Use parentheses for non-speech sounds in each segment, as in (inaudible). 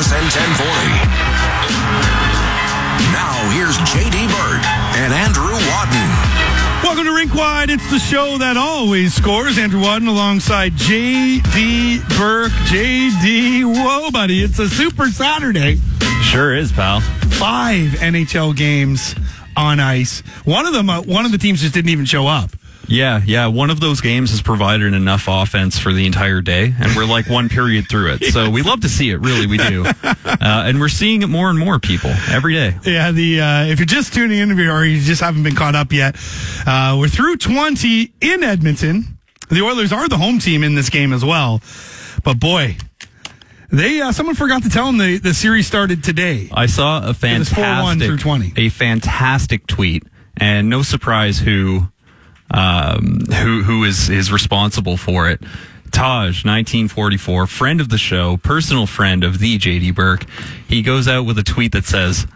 TSN 1040. Now here's JD Burke and Andrew Wadden. Welcome to Rink Wide. It's the show that always scores. Andrew Wadden alongside JD Burke. JD, whoa, buddy. It's a super Saturday. Sure is, pal. Five NHL games on ice. One of them, uh, one of the teams just didn't even show up. Yeah, yeah. One of those games has provided enough offense for the entire day, and we're like one period through it. So we love to see it, really, we do. (laughs) Uh, and we're seeing it more and more, people, every day. Yeah, the uh, if you're just tuning in or you just haven't been caught up yet, uh, we're through 20 in Edmonton. The Oilers are the home team in this game as well. But boy, they uh, someone forgot to tell them the, the series started today. I saw a was 4-1 fantastic, through 20. a fantastic tweet, and no surprise who, um, who who is is responsible for it. Taj, 1944, friend of the show, personal friend of the JD Burke. He goes out with a tweet that says,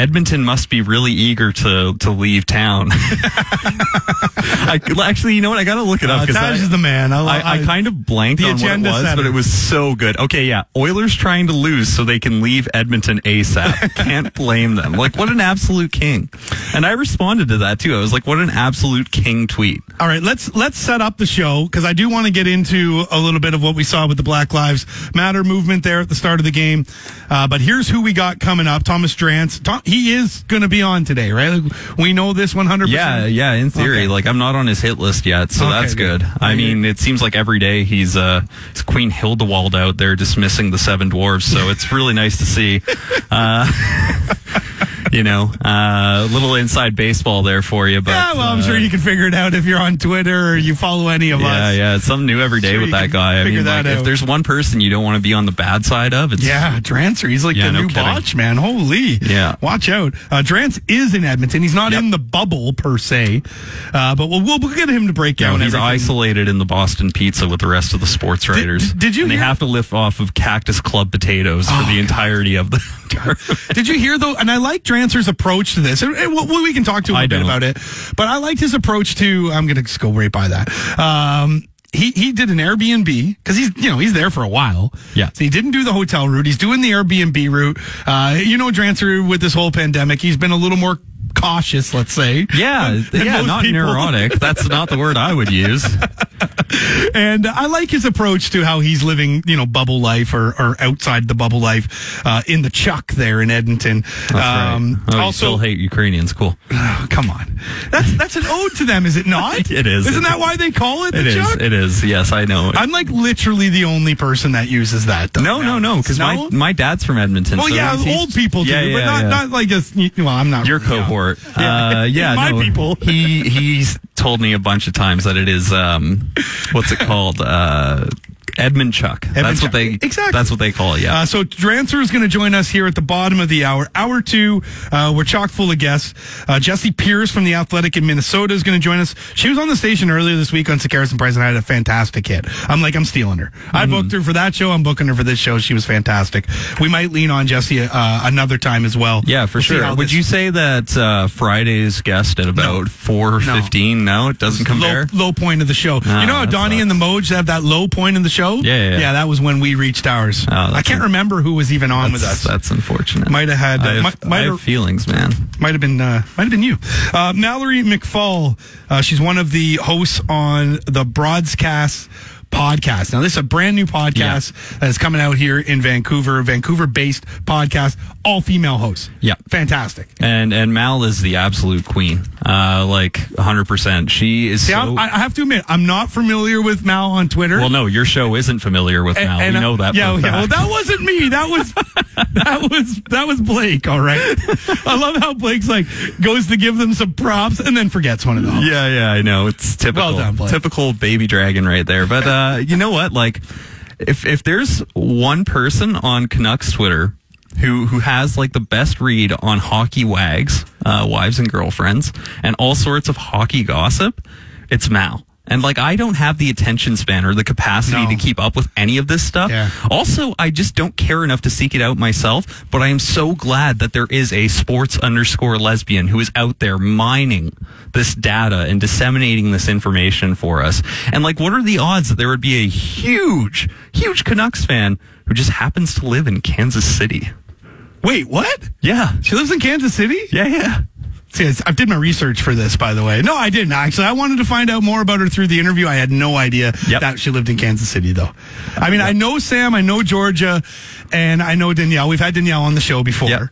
Edmonton must be really eager to to leave town. (laughs) I, actually, you know what? I got to look it up Uh, 'cause Taj I- is the man. I, I, I kind of blanked the on what it agenda was, setter. but it was so good. Okay, yeah. Oilers trying to lose so they can leave Edmonton ASAP. (laughs) Can't blame them. Like, what an absolute king. And I responded to that too. I was like, what an absolute king tweet. All right, let's let's set up the show because I do want to get into a little bit of what we saw with the Black Lives Matter movement there at the start of the game. Uh, but here's who we got coming up: Thomas Drance. Tom, he is going to be on today, right? Like, we know this 100. Yeah, yeah, in theory. Okay. Like, I'm not on his hit list yet, so Okay, that's good. good. I mean, it seems like every day he's, uh, it's Queen Hildewald out there dismissing the seven dwarves, so it's really nice to see. Uh, (laughs) you know, uh, a little inside baseball there for you, but. Yeah, well, I'm uh, sure you can figure it out if you're on Twitter or you follow any of Yeah, us. yeah, it's something new every day Sure with that guy. I mean, like, if there's one person you don't want to be on the bad side of, it's Yeah, Drancer. He's like Yeah, the no new kidding. botch, man. Holy. Yeah. Watch out. Uh, Drance is in Edmonton. He's not Yep. in the bubble per se, uh, but we'll, we'll we'll get him to break down he's everything. isolated in the Boston Pizza with the rest of the sports writers. did you And they hear- have to live off of Cactus Club potatoes for the entirety of the. (laughs) Did you hear though? And I like Drancer's approach to this. And, and we can talk to him a bit about it. But I liked his approach to. I'm going to just go right by that. Um, he he did an Airbnb because he's you know he's there for a while. Yeah. So he didn't do the hotel route. He's doing the Airbnb route. Uh, you know, Drancer with this whole pandemic, he's been a little more cautious. Let's say. yeah, than yeah, not people. neurotic. That's not the word I would use. (laughs) (laughs) And I like his approach to how he's living, you know, bubble life or, or outside the bubble life uh, in the Chuck there in Edmonton. Right. Oh, you also, still hate Ukrainians. Cool. Oh, (sighs) come on. That's that's an ode to them, is it not? (laughs) It is. Isn't that why they call it the It is. Chuck? It is. Yes, I know. I'm like literally the only person that uses that. Though, no, no, no. Because my my dad's from Edmonton. well, so yeah, old people do, Yeah, yeah, but not yeah. not like a. Well, I'm not your yeah. cohort. Yeah. Uh, (laughs) yeah, My no, people. He he's told me a bunch of times that it is um, what's it called? Uh, Edmund Chuck. that's Chuck. what they Exactly. That's what they call it. Yeah. Uh, so Drancer is going to join us here at the bottom of the hour. Hour two, uh, we're chock full of guests. Uh, Jessi Pierce from the Athletic in Minnesota is going to join us. She was on the station earlier this week on Sekeres and Price and I had a fantastic hit. I'm like, I'm stealing her. I Mm-hmm. booked her for that show. I'm booking her for this show. She was fantastic. We might lean on Jessi uh, another time as well. yeah, for We'll sure. Would this- you say that uh, Friday's guest at about four fifteen? No, it doesn't Low, compare. low point of the show. Ah, you know how Donnie sucks. and the Moj have that low point in the show? Yeah, yeah, yeah. Yeah, that was when we reached ours. Oh, I can't un- remember who was even on with us. that's unfortunate. Might have had- I have, might- might have have- feelings, man. Might have been, uh, might have been you. Uh, Mallory McFall. Uh, she's one of the hosts on the Broadscast podcast. Now, this is a brand new podcast that is coming out here in Vancouver, Vancouver based podcast, all female hosts. Yeah. Fantastic. And and Mal is the absolute queen. Uh, like hundred percent. She is so. I, I have to admit, I'm not familiar with Mal on Twitter. well, no, your show isn't familiar with Mal. we know that. Yeah, yeah. Well, that wasn't me. That was (laughs) that was that was Blake. All right. I love how Blake's like goes to give them some props and then forgets one of them. Yeah, yeah, I know. It's typical. Well done, Blake. typical baby dragon right there. But uh, you know what? Like, if if there's one person on Canucks Twitter who who has like the best read on hockey wags, uh, wives and girlfriends, and all sorts of hockey gossip, it's Mal. And like, I don't have the attention span or the capacity No. to keep up with any of this stuff. Yeah. Also, I just don't care enough to seek it out myself. But I am so glad that there is a sports underscore lesbian who is out there mining this data and disseminating this information for us. And like, what are the odds that there would be a huge, huge Canucks fan who just happens to live in Kansas City? Wait, what? Yeah. She lives in Kansas City? Yeah, yeah. See, it's- I did my research for this, by the way. No, I didn't actually. I wanted to find out more about her through the interview. I had no idea Yep. that she lived in Kansas City, though. I mean, I know Sam, I know Georgia, and I know Danielle. We've had Danielle on the show before. Yep.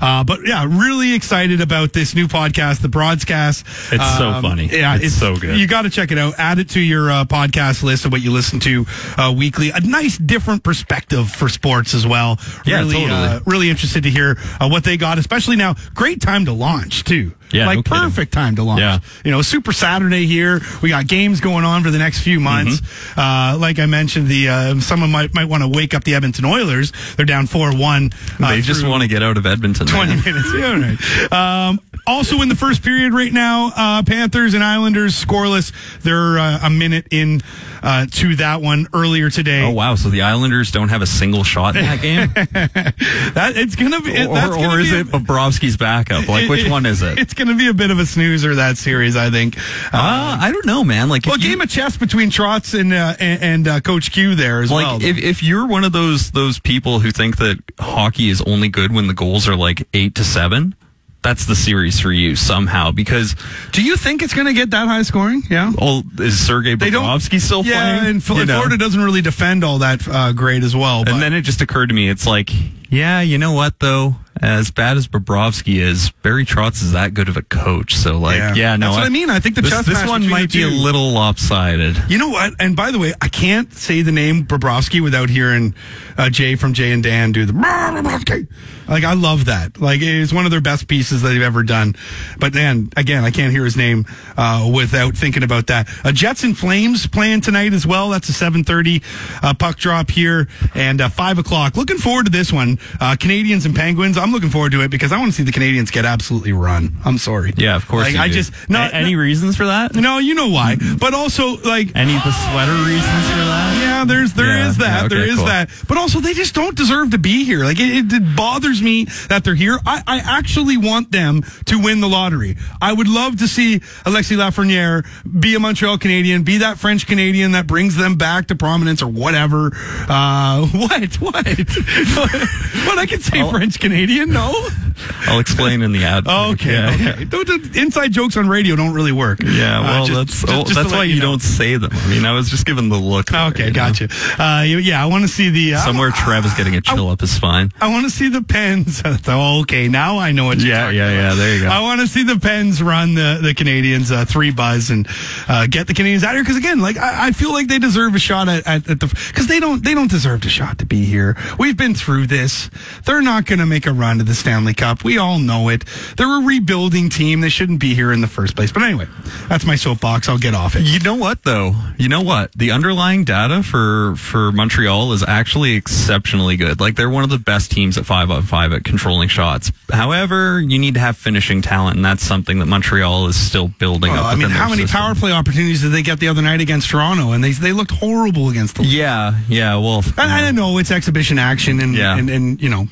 Uh, but yeah, really excited about this new podcast, the Broadscast. It's so funny. Yeah, It's so good. You got to check it out. Add it to your uh, podcast list of what you listen to uh, weekly. A nice, different perspective for sports as well. Yeah, really, totally. uh, really interested to hear uh, what they got, especially now. Great time to launch too. Yeah, like no kidding. perfect time to launch. Yeah. You know, Super Saturday here. We got games going on for the next few months. Mm-hmm. Uh, like I mentioned, the uh, someone might might want to wake up the Edmonton Oilers. They're down four one. Uh, They just want to get out of Edmonton. 20 man. minutes. Yeah, right. Um, also in the first period right now, uh, Panthers and Islanders scoreless. They're uh, a minute in uh, to that one earlier today. Oh wow! So the Islanders don't have a single shot in that game, (laughs) That it's gonna be. or, that's gonna or is a- it Bobrovsky's backup? Like, which (laughs) one is it? It's going to be a bit of a snoozer that series, I think. Uh, Uh, I don't know, man. Like, if well, you- game of chess between Trotz and uh, and, and uh, Coach Q there as like well. if, if you're one of those those people who think that hockey is only good when the goals are like eight to seven, that's the series for you somehow. Because Do you think it's going to get that high scoring? Yeah. oh, is Sergei They don't. Bobrovsky still yeah, playing? and Fl- You know? Florida doesn't really defend all that uh, great as well. But And then it just occurred to me, it's like, yeah, you know what though? As bad as Bobrovsky is, Barry Trotz is that good of a coach. So like, Yeah. yeah, no, That's what I mean. I think the this, chess this one might be a little lopsided. You know what? And by the way, I can't say the name Bobrovsky without hearing uh, Jay from Jay and Dan do the Bobrovsky. Like I love that. Like it's one of their best pieces that they've ever done. But then again, I can't hear his name uh, without thinking about that. Uh, Jets and Flames playing tonight as well. That's a seven thirty uh, puck drop here and uh, five o'clock. Looking forward to this one. Uh, Canadiens and Penguins. I'm looking forward to it because I want to see the Canadiens get absolutely run. I'm sorry. Yeah, of course. Like, you I do. just not A- any reasons for that? no, you know why. But also like Any of the sweater reasons for that? yeah, there's there is Yeah, that. yeah, okay, there is cool. that. But also they just don't deserve to be here. Like it, it bothers me that they're here. I, I actually want them to win the lottery. I would love to see Alexis Lafreniere be a Montreal Canadien, be that French Canadian that brings them back to prominence or whatever. Uh, (laughs) what? What? (laughs) what? I can say French Canadian? No. (laughs) I'll explain in the ad. Okay. Yeah, okay. Don't- inside jokes on radio don't really work. Yeah, Uh, well, just- that's just- oh, just that's why you know. don't say them. I mean, I was just given the look. there, Okay, you know? gotcha. Uh, you- yeah, I want to see the uh, Somewhere Trev is getting a chill up his spine. I want to see the Pens. (laughs) oh, okay, now I know what you're Yeah, talking yeah, yeah. There you go. I want to see the Pens run the, the Canadiens uh, three buzz and uh, get the Canadiens out of here. Because again, like I, I feel like they deserve a shot at, at, at the because they don't they don't deserve a shot to be here. We've been through this. They're not going to make a run to the Stanley Cup. We all know it. They're a rebuilding team. They shouldn't be here in the first place. But anyway, that's my soapbox. I'll get off it. You know what though? You know what? The underlying data for for Montreal is actually exceptionally good. Like they're one of the best teams at five on five at controlling shots. However, you need to have finishing talent, and that's something that Montreal is still building Well, up. I mean, how many system. power play opportunities did they get the other night against Toronto? And they they looked horrible against the. Yeah, yeah. Well, I, I know it's exhibition action and, Yeah. and and you know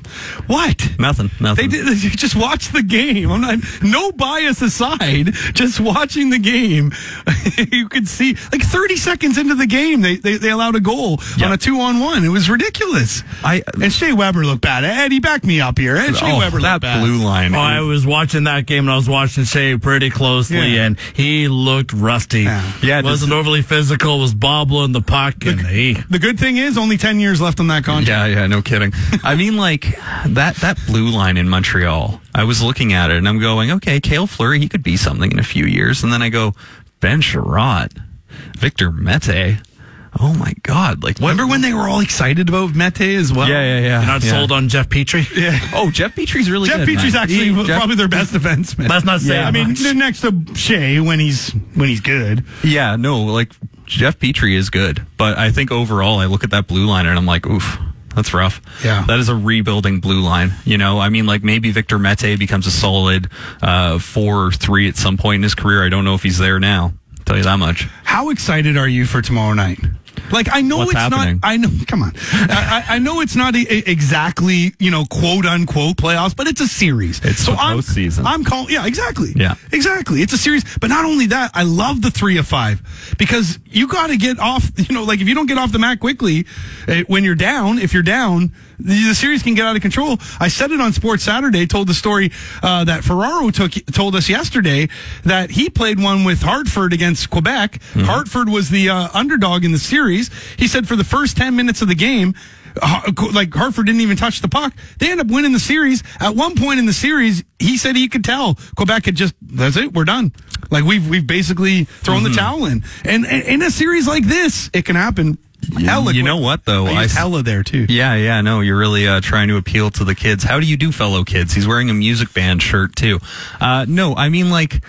what nothing, they did. They just watch the game. I'm not no bias aside. Just watching the game, (laughs) you could see like 30 seconds into the game, they they, they allowed a goal Yeah. on a two on one. It was ridiculous. I- and Shea Weber looked bad. Eddie, back me up here. And Shea oh, Weber that looked bad. blue line. Oh, I was watching that game and I was watching Shea pretty closely, Yeah. and he looked rusty. Yeah. Yeah, wasn't overly physical. Was bobbling the puck, and he. The good thing is only 10 years left on that contract. Yeah, yeah, no kidding. I mean, like that that blue line in Montreal. I was looking at it and I'm going, okay, Cale Fleury, he could be something in a few years. And then I go, Ben Chiarot, Victor Mete. Oh my God! Like, what? Remember when they were all excited about Mete as well? Yeah, yeah, yeah. You're not yeah. sold on Jeff Petry. Yeah. (laughs) Oh, Jeff Petry's really good. Jeff good. Petry's man. actually He- Jeff- probably their best defenseman. That's not saying I mean, much. next to Shea when he's when he's good. Yeah, no, like Jeff Petry is good, but I think overall, I look at that blue line and I'm like, oof. That's rough. Yeah. That is a rebuilding blue line. You know, I mean, like maybe Victor Mete becomes a solid uh, four or three at some point in his career. I don't know if he's there now. Tell you that much. How excited are you for tomorrow night? Like I know What's it's happening? not. I know. (laughs) Come on. I, I know it's not a, a- exactly you know quote unquote playoffs, but it's a series. It's the I'm, postseason. I'm calling. Yeah, exactly. Yeah. exactly. It's a series. But not only that, I love the three of five because you got to get off. (laughs) You know, like if you don't get off the mat quickly eh, when you're down, if you're down, the, the series can get out of control. I said it on Sports Saturday. Told the story uh, that Ferraro took told us yesterday that he played one with Hartford against Quebec. Mm-hmm. Hartford was the uh, underdog in the series. He said for the first ten minutes of the game. Like Hartford didn't even touch the puck. They end up winning the series. At one point in the series, he said he could tell Quebec had just that's it. We're done. Like we've we've basically thrown Mm-hmm. the towel in. And, and in a series like this, it can happen. Hella you know what, though? I I hella there too. Yeah, yeah, no, you're really uh, trying to appeal to the kids. How do you do, fellow kids? He's wearing a music band shirt too. Uh, no, I mean like.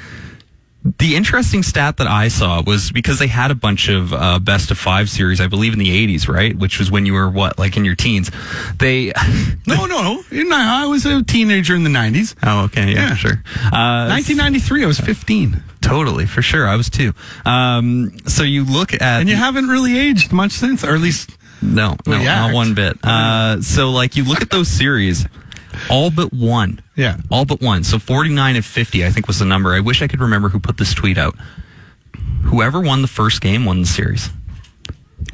The interesting stat that I saw was because they had a bunch of uh, best of five series, I believe in the 80s, right? Which was when you were what, like in your teens. They, (laughs) No, no, no. I was a teenager in the nineties. oh, okay, yeah, Yeah. sure. Uh, 1993, I was 15. totally, for sure. I was too. Um, so you look at, And you haven't really aged much since, or at least No, no, not one bit. Uh, so like you look at those series, all but one. Yeah. All but one. So 49 of 50, I think was the number. I wish I could remember who put this tweet out. Whoever won the first game won the series.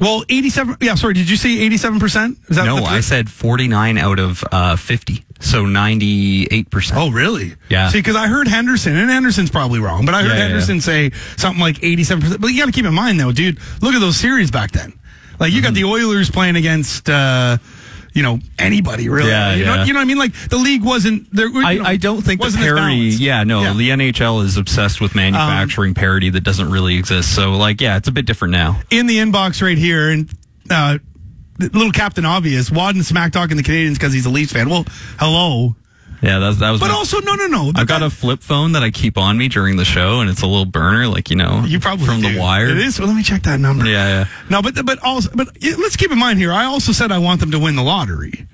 well, 87. Yeah, sorry. Did you say 87 percent? Is that No, I said 49 out of uh, 50. So 98%. Oh, really? Yeah. See, because I heard Henderson, and Henderson's probably wrong, but I heard Yeah, yeah, Henderson say something like 87%. But you got to keep in mind, though, dude, look at those series back then. Like, you got Mm-hmm. the Oilers playing against, uh, you know, anybody, really. Yeah, you, Know, you know what I mean? Like, the league wasn't there. I, know, I don't think the parody. Yeah, no, Yeah. the NHL is obsessed with manufacturing parody that doesn't really exist. So, like, yeah, it's a bit different now. in the inbox right here, and uh, little Captain Obvious, Wadden smack talking the Canadiens because he's a Leafs fan. Well, hello. Yeah, that, that was. But my- also, no, no, no. I've got a flip phone that I keep on me during the show, and it's a little burner, like you know, You probably from do. the wire. It is. Well, let me check that number. Yeah, yeah. No, but but also, but let's keep in mind here. I also said I want them to win the lottery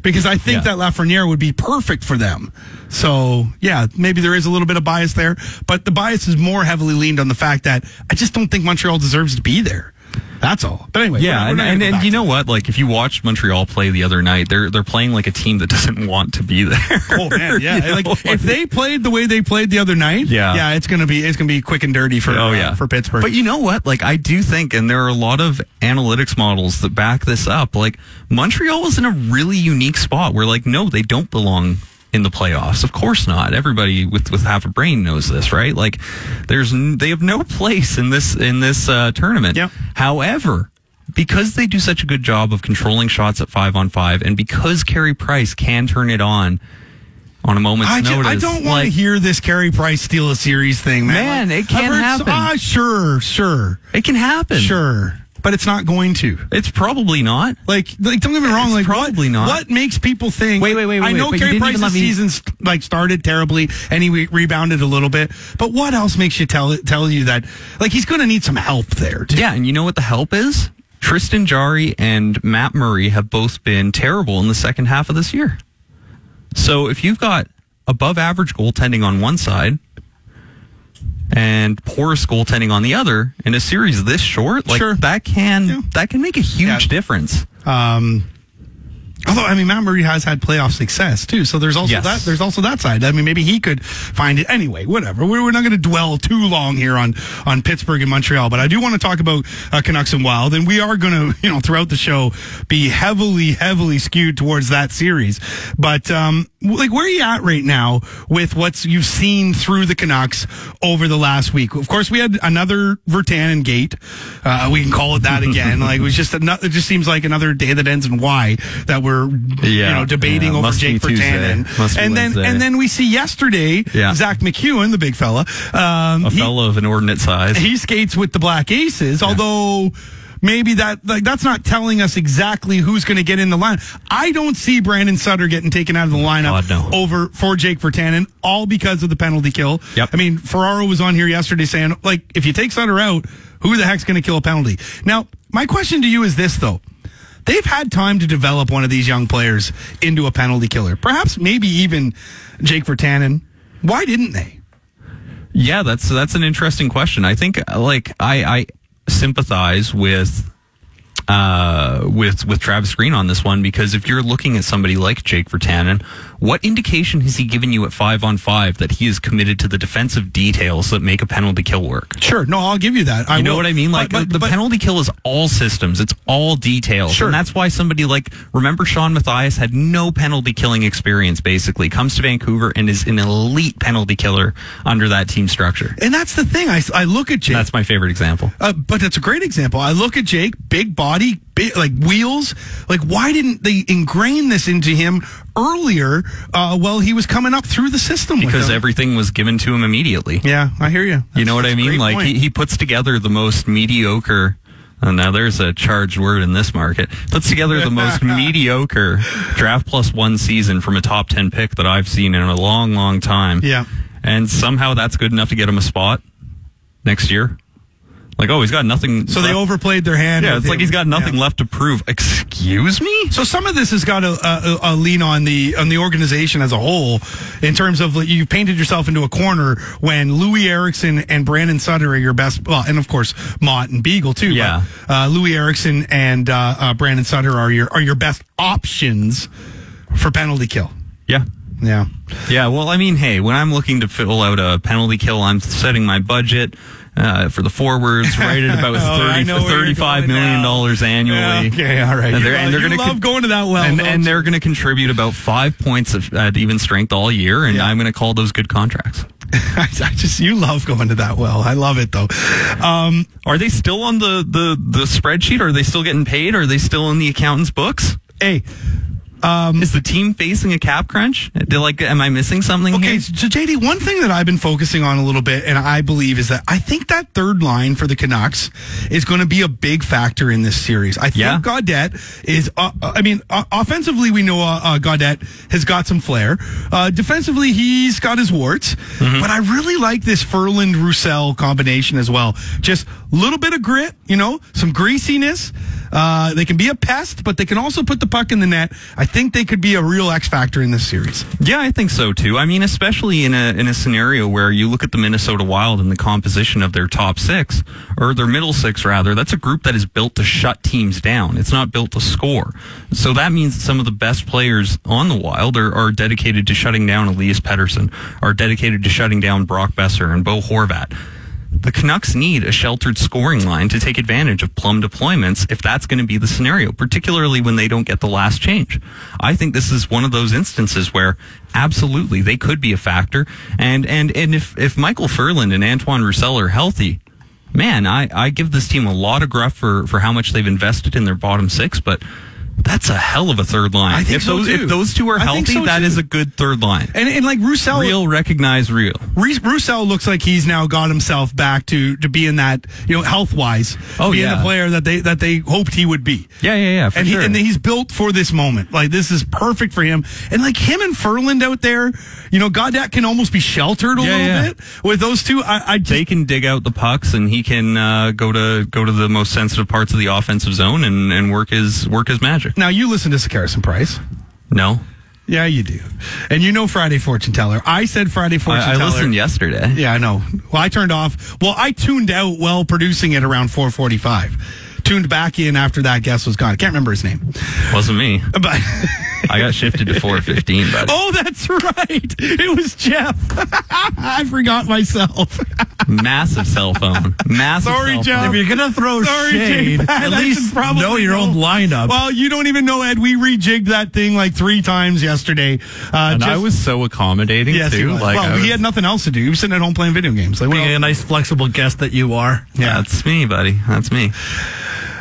because I think Yeah. that Lafreniere would be perfect for them. So yeah, maybe there is a little bit of bias there, but the bias is more heavily leaned on the fact that I just don't think Montreal deserves to be there. That's all. But anyway, Yeah, we're- we're and, not and, and you know what? Like, if you watched Montreal play the other night, they're they're playing like a team that (laughs) doesn't want to be there. Oh man, yeah. (laughs) You like if they played the way they played the other night, Yeah. yeah, it's gonna be it's gonna be quick and dirty for oh uh, yeah for Pittsburgh. But you know what? Like, I do think, and there are a lot of analytics models that back this up. Like, Montreal is in a really unique spot where, like, no, they don't belong in the playoffs. Of course not. Everybody with with half a brain knows this, right? Like, there's n- they have no place in this in this uh, tournament. Yep. However. Because they do such a good job of controlling shots at five on five, and because Carey Price can turn it on on a moment's I, notice, I don't want to like, hear this Carey Price steal a series thing, man. Man, Like, it can heard happen. Ah, sure, sure, it can happen. sure, but it's not going to. it's probably not. Like, like don't get me wrong. It's like, probably what, not. What makes people think? Wait, wait, wait, I wait, know Carey Price's season's like started terribly, and he re- rebounded a little bit. But what else makes you tell tell you that? Like, he's going to need some help there. Too. Yeah, and you know what the help is? Tristan Jarry and Matt Murray have both been terrible in the second half of this year. So if you've got above average goaltending on one side and porous goaltending on the other in a series this short, like Sure. that can Yeah. that can make a huge Yeah. difference. Um, although I mean, Matt Murray has had playoff success too, so there's also Yes. that. There's also that side. I mean, maybe he could find it anyway. Whatever. We're, we're not going to dwell too long here on on Pittsburgh and Montreal, but I do want to talk about uh, Canucks and Wild, and we are going (laughs) to, you know, throughout the show, be heavily, heavily skewed towards that series. But um, like, where are you at right now with what's you've seen through the Canucks over the last week? Of course, we had another Virtanen gate. Uh, we can call it that again. (laughs) like it was just another. It just seems like another day that ends in Y that we're you Yeah, know debating yeah, over Jake. Virtanen. And then Wednesday. and then we see yesterday Yeah. Zack MacEwen, the big fella. Um, A he- fellow of inordinate size. he skates with the Black Aces, although maybe that like that's not telling us exactly who's going to get in the line. I don't see Brandon Sutter getting taken out of the lineup God, no. over for Jake Virtanen, all because of the penalty kill. Yep. I mean, Ferraro was on here yesterday saying like if you take Sutter out, who the heck's going to kill a penalty? Now, my question to you is this though. They've had time to develop one of these young players into a penalty killer. Perhaps maybe even Jake Virtanen. Why didn't they? Yeah, that's that's an interesting question. I think like I, I sympathize with uh, with with Travis Green on this one because if you're looking at somebody like Jake Virtanen, what indication has he given you at five on five that he is committed to the defensive details that make a penalty kill work? Sure, no, I'll give you that. I You know will. what I mean? Like But- but- the but- penalty kill is all systems. It's all details. Sure. And that's why somebody like remember Shawn Matthias had no penalty killing experience basically. Comes to Vancouver and is an elite penalty killer under that team structure. and that's the thing. I, I look at Jake. That's my favorite example. Uh, but that's a great example. I look at Jake, big body, big, like wheels. Like, why didn't they ingrain this into him earlier uh, while he was coming up through the system? Because everything was given to him immediately. yeah, I hear you. You know what I mean? Like he, he puts together the most mediocre. Uh, now there's a charged word in this market. Puts together the most (laughs) mediocre draft plus one season from a top ten pick that I've seen in a long, long time. Yeah. and somehow that's good enough to get him a spot next year. Like, oh, he's got nothing. so they overplayed their hand. Yeah, it's like he's got nothing Yeah. left to prove. Excuse me. So some of this has got a, a, a lean on the on the organization as a whole, in terms of you painted yourself into a corner when Loui Eriksson and Brandon Sutter are your best. Well, and of course Motte and Beagle too. Yeah. But, uh, Loui Eriksson and uh, uh, Brandon Sutter are your are your best options for penalty kill. Yeah. Yeah. Yeah, well, I mean, hey, when I'm looking to fill out a penalty kill, I'm setting my budget uh, for the forwards right at about (laughs) Oh, I 30, know where you're thirty-five going million now. dollars annually. Okay. All right. And they're, love- and they're to love going to that well, and, and they're going to contribute about five points of, at even strength all year, and Yeah. I'm going to call those good contracts. (laughs) I, I just you love going to that well. I love it though. Um, Are they still on the, the, the spreadsheet? Are they still getting paid? Are they still in the accountant's books? hey. Is the team facing a cap crunch? They're like, am I missing something Okay, here? so JD, one thing that I've been focusing on a little bit, and I believe is that I think that third line for the Canucks is going to be a big factor in this series. I think Yeah. Is, uh, uh, I mean, uh, offensively, we know uh, uh, has got some flair. Uh, defensively, he's got his warts, Mm-hmm. but I really like this Ferland Roussel combination as well. Just a little bit of grit, you know, some greasiness. Uh, they can be a pest, but they can also put the puck in the net. I think they could be a real X factor in this series. Yeah, I think so too. I mean, especially in a in a scenario where you look at the Minnesota Wild and the composition of their top six or their middle six rather, that's a group that is built to shut teams down. It's not built to score. So that means that some of the best players on the Wild are, are dedicated to shutting down Elias Pettersson, are dedicated to shutting down Brock Boeser and Bo Horvat. The Canucks need a sheltered scoring line to take advantage of plum deployments if that's going to be the scenario, particularly when they don't get the last change. I think this is one of those instances where absolutely they could be a factor. And and and if if Michael Ferland and Antoine Roussel are healthy, man, I, I give this team a lot of gruff for, for how much they've invested in their bottom six, but that's a hell of a third line. I think if so, those too. if those two are healthy, so, that too. is a good third line. And, and like Roussel, Real recognize real. Roussel looks like he's now got himself back to to being that you know health wise, Oh, being yeah. the player that they that they hoped he would be. Yeah, yeah, yeah. For and, sure. he, and he's built for this moment. Like this is perfect for him. And like him and Ferland out there, you know, Gaudette can almost be sheltered a Yeah, little yeah. bit with those two. I, I just, they can dig out the pucks and he can uh, go to go to the most sensitive parts of the offensive zone and, and work his work his magic. Now you listen to Carson Price. No, Yeah, you do. And you know Friday Fortune Teller. I said Friday Fortune I, I Teller. listened yesterday. Yeah, I know. Well, I turned off. Well, I tuned out while producing it around 445. Tuned back in after that guest was gone. I can't remember his name. Wasn't me. But (laughs) I got shifted to 415, but oh, that's right. It was Jeff. (laughs) I forgot myself. massive cell phone. Massive Sorry, cell Jeff. phone. If you're gonna throw Sorry, shade, Jake. at least probably know your own lineup. Well, you don't even know, Ed. We rejigged that thing like three times yesterday. Uh, And I was so accommodating Yes, too. Like well, I he had nothing else to do. He was sitting at home playing video games. Like, Being well, a nice flexible guest that you are. yeah. That's me, buddy. That's me.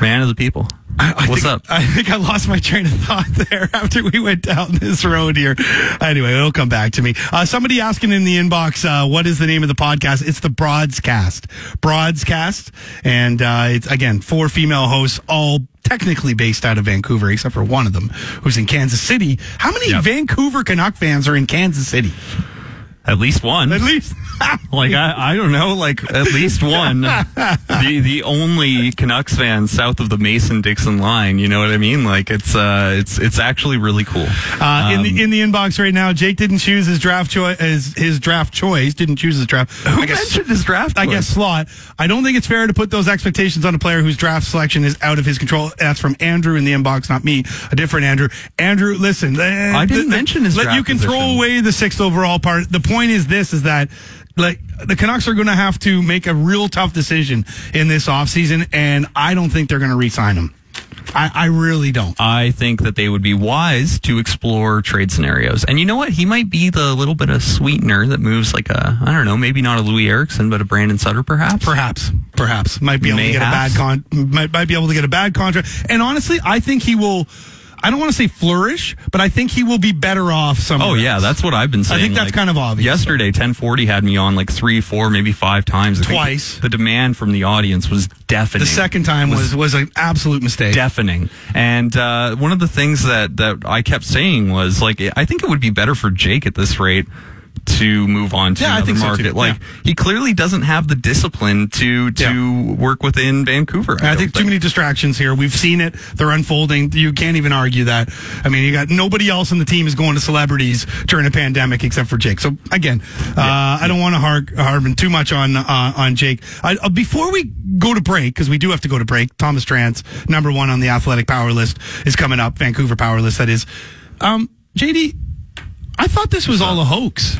Man of the people. I, I What's think, up? I think I lost my train of thought (laughs) there after we went down this road here. Anyway, it'll come back to me. Uh, somebody asking in the inbox, uh, what is the name of the podcast? It's the Broadscast. Broadscast. And uh, it's, again, four female hosts, all technically based out of Vancouver, except for one of them who's in Kansas City. How many Yep. Vancouver Canuck fans are in Kansas City? At least one. At least. (laughs) Like I, I don't know, like at least one. (laughs) the the only Canucks fan south of the Mason Dixon line. You know what I mean? Like it's uh it's it's actually really cool. Uh, in Um, the in the inbox right now, Jake didn't choose his draft choice. His, his draft choice didn't choose his draft. Who I guess, mentioned his draft? I choice? guess slot. I don't think it's fair to put those expectations on a player whose draft selection is out of his control. That's from Andrew in the inbox, not me. A different Andrew. Andrew, listen. I didn't mention his Let, You can throw away the sixth overall part. The point is this: is that like the Canucks are going to have to make a real tough decision in this offseason, and I don't think they're going to re-sign him. I, I really don't. I think that they would be wise to explore trade scenarios. And you know what? He might be the little bit of sweetener that moves like a, I don't know, maybe not a Loui Eriksson, but a Brandon Sutter perhaps. Perhaps, perhaps might be able to get a bad con, might, might be able to get a bad contract. And honestly, I think he will. I don't want to say flourish, but I think he will be better off somewhere. Oh yeah, else. that's what I've been saying. I think that's Like, kind of obvious. Yesterday, 1040 had me on like three, four, maybe five times. I Twice. The demand from the audience was deafening. the second time was was an absolute mistake. deafening. And uh, one of the things that that I kept saying was like, I think it would be better for Jake at this rate to move on to Yeah, I another think so, market. too. Like Yeah. he clearly doesn't have the discipline to to work within Vancouver. I don't think too many distractions here. We've seen it. They're unfolding. You can't even argue that. I mean, you got nobody else on the team is going to celebrities during a pandemic except for Jake. So again, uh, I don't want to har- harm too much on uh, on Jake. I, uh, before we go to break, because we do have to go to break. Thomas Drance, number one on the athletic power list, is coming up. Vancouver power list, that is. Um, JD, I thought this was all a hoax.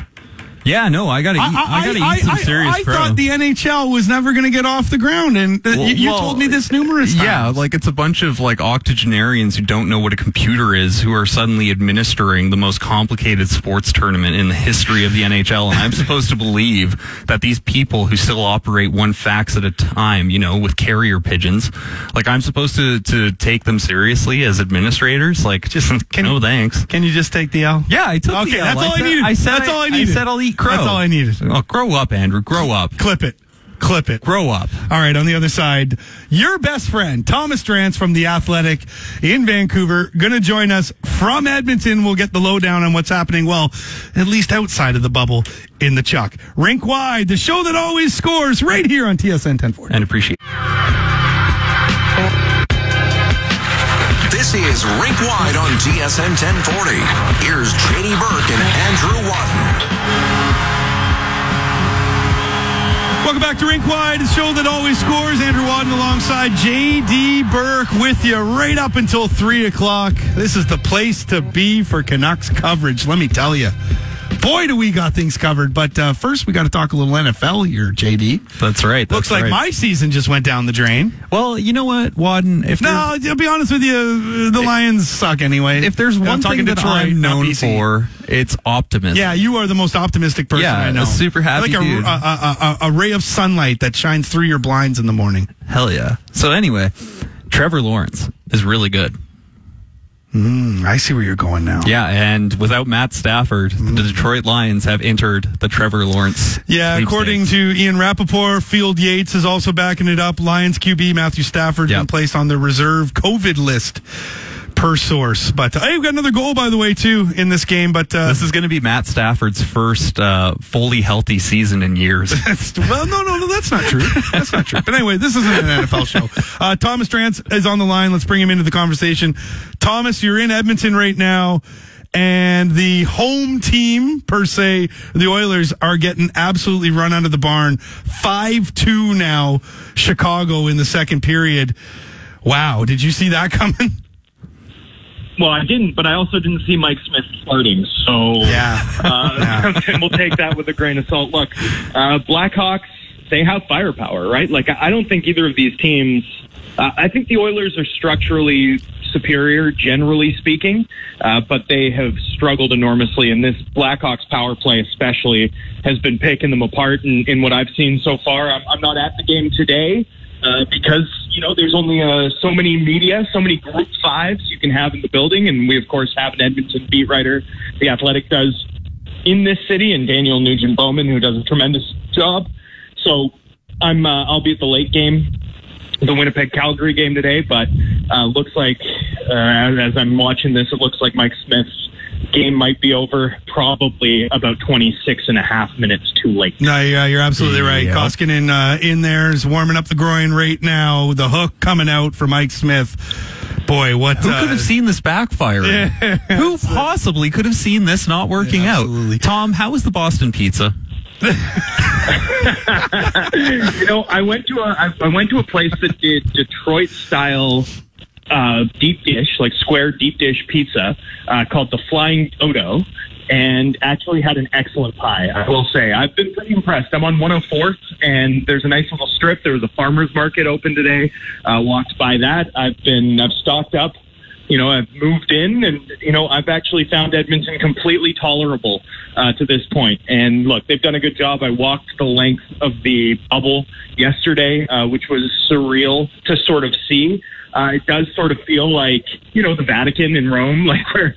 Yeah, no, I gotta eat. I, gotta eat some serious I thought the NHL was never going to get off the ground, and Well- you, you well, told me this numerous times. Yeah, like it's a bunch of like octogenarians who don't know what a computer is who are suddenly administering the most complicated sports tournament in the history of the NHL. And I'm supposed to believe that these people who still operate one fax at a time, you know, with carrier pigeons, like I'm supposed to to take them seriously as administrators. Like, just Can- no thanks. Can you just take the L? Yeah, I took Okay, the L. Okay, that's all I said- needed. I said That's all I needed. I said I'll eat crow. That's all I needed. Oh, grow up, Andrew. Grow up. Clip it. Clip it. Grow up. All right, on the other side, your best friend, Thomas Drance from The Athletic in Vancouver, going to join us from Edmonton. We'll get the lowdown on what's happening, well, at least outside of the bubble in the Chuck. Rink Wide, the show that always scores, right here on TSN 1040. And appreciate. This is Rink Wide on TSN 1040. Here's JD Burke and Andrew Wadden. Welcome back to Rink Wide, the show that always scores. Andrew Wadden alongside JD Burke with you right up until 3 o'clock. This is the place to be for Canucks coverage, let me tell you. Boy, do we got things covered. But uh, first, we got to talk a little NFL here, JD. That's right. That's Looks like right. my season just went down the drain. Well, you know what, Wadden? If No, I'll be honest with you, the Lions suck anyway. if there's one thing that Detroit, I'm known for, it's optimism. Yeah, you are the most optimistic person Yeah, I know. super happy like. A, a, a, a ray of sunlight that shines through your blinds in the morning. Hell yeah. So anyway, Trevor Lawrence is really good. Mm, I see where you're going now. Yeah, and without Matt Stafford, the mm. Detroit Lions have entered the Trevor Lawrence. Yeah, according to Ian Rapoport, Field Yates is also backing it up. Lions QB Matthew Stafford Yep. been placed on the reserve COVID list per source. But hey, we've got another goal, by the way, too, in this game. But uh, this is going to be Matt Stafford's first uh, fully healthy season in years. (laughs) Well, no, no, no, that's not true. That's not true. But anyway, this isn't an NFL show. Uh, Thomas Drance is on the line. Let's bring him into the conversation. Thomas, you're in Edmonton right now. And the home team, per se, the Oilers are getting absolutely run out of the barn. 5-2 now, Chicago in the second period. Wow. Did you see that (laughs) coming? Well, I didn't, but I also didn't see Mike Smith starting. So Yeah. uh, (laughs) (laughs) we'll take that with a grain of salt. Look, uh, Blackhawks, they have firepower, right? Like, I don't think either of these teams. Uh, I think the Oilers are structurally superior, generally speaking, uh, but they have struggled enormously, and this Blackhawks power play, especially, has been picking them apart. In, in what I've seen so far, I'm, I'm not at the game today. Uh, because you know there's only uh, so many media, so many group fives you can have in the building, and we of course have an Edmonton beat writer, the Athletic does in this city, and Daniel Nugent Bowman who does a tremendous job. So I'm uh, I'll be at the late game, the Winnipeg Calgary game today, but uh, looks like uh, as, as I'm watching this, it looks like Mike Smith's game might be over probably about 26 and a half minutes too late. No, yeah, you're absolutely right. Yeah. Koskinen uh, in there is warming up the groin right now. The hook coming out for Mike Smith. Boy, what Who uh, could have seen this backfire? (laughs) Who possibly could have seen this not working Yeah, out? Tom, how was the Boston pizza? (laughs) you know, I went to a I, I went to a place that did Detroit style uh, deep dish, like square deep dish pizza, uh, called the Flying Dodo, and actually had an excellent pie. I will say, I've been pretty impressed. I'm on 104th, and there's a nice little strip. There was a farmers market open today. Uh, walked by that. I've been I've stocked up you know, I've moved in and, you know, I've actually found Edmonton completely tolerable uh, to this point. And look, they've done a good job. I walked the length of the bubble yesterday, uh, which was surreal to sort of see. Uh, it does sort of feel like, you know, the Vatican in Rome, (laughs) like where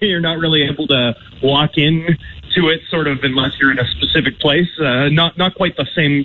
you're not really able to walk in to it sort of unless you're in a specific place. Uh, not, not quite the same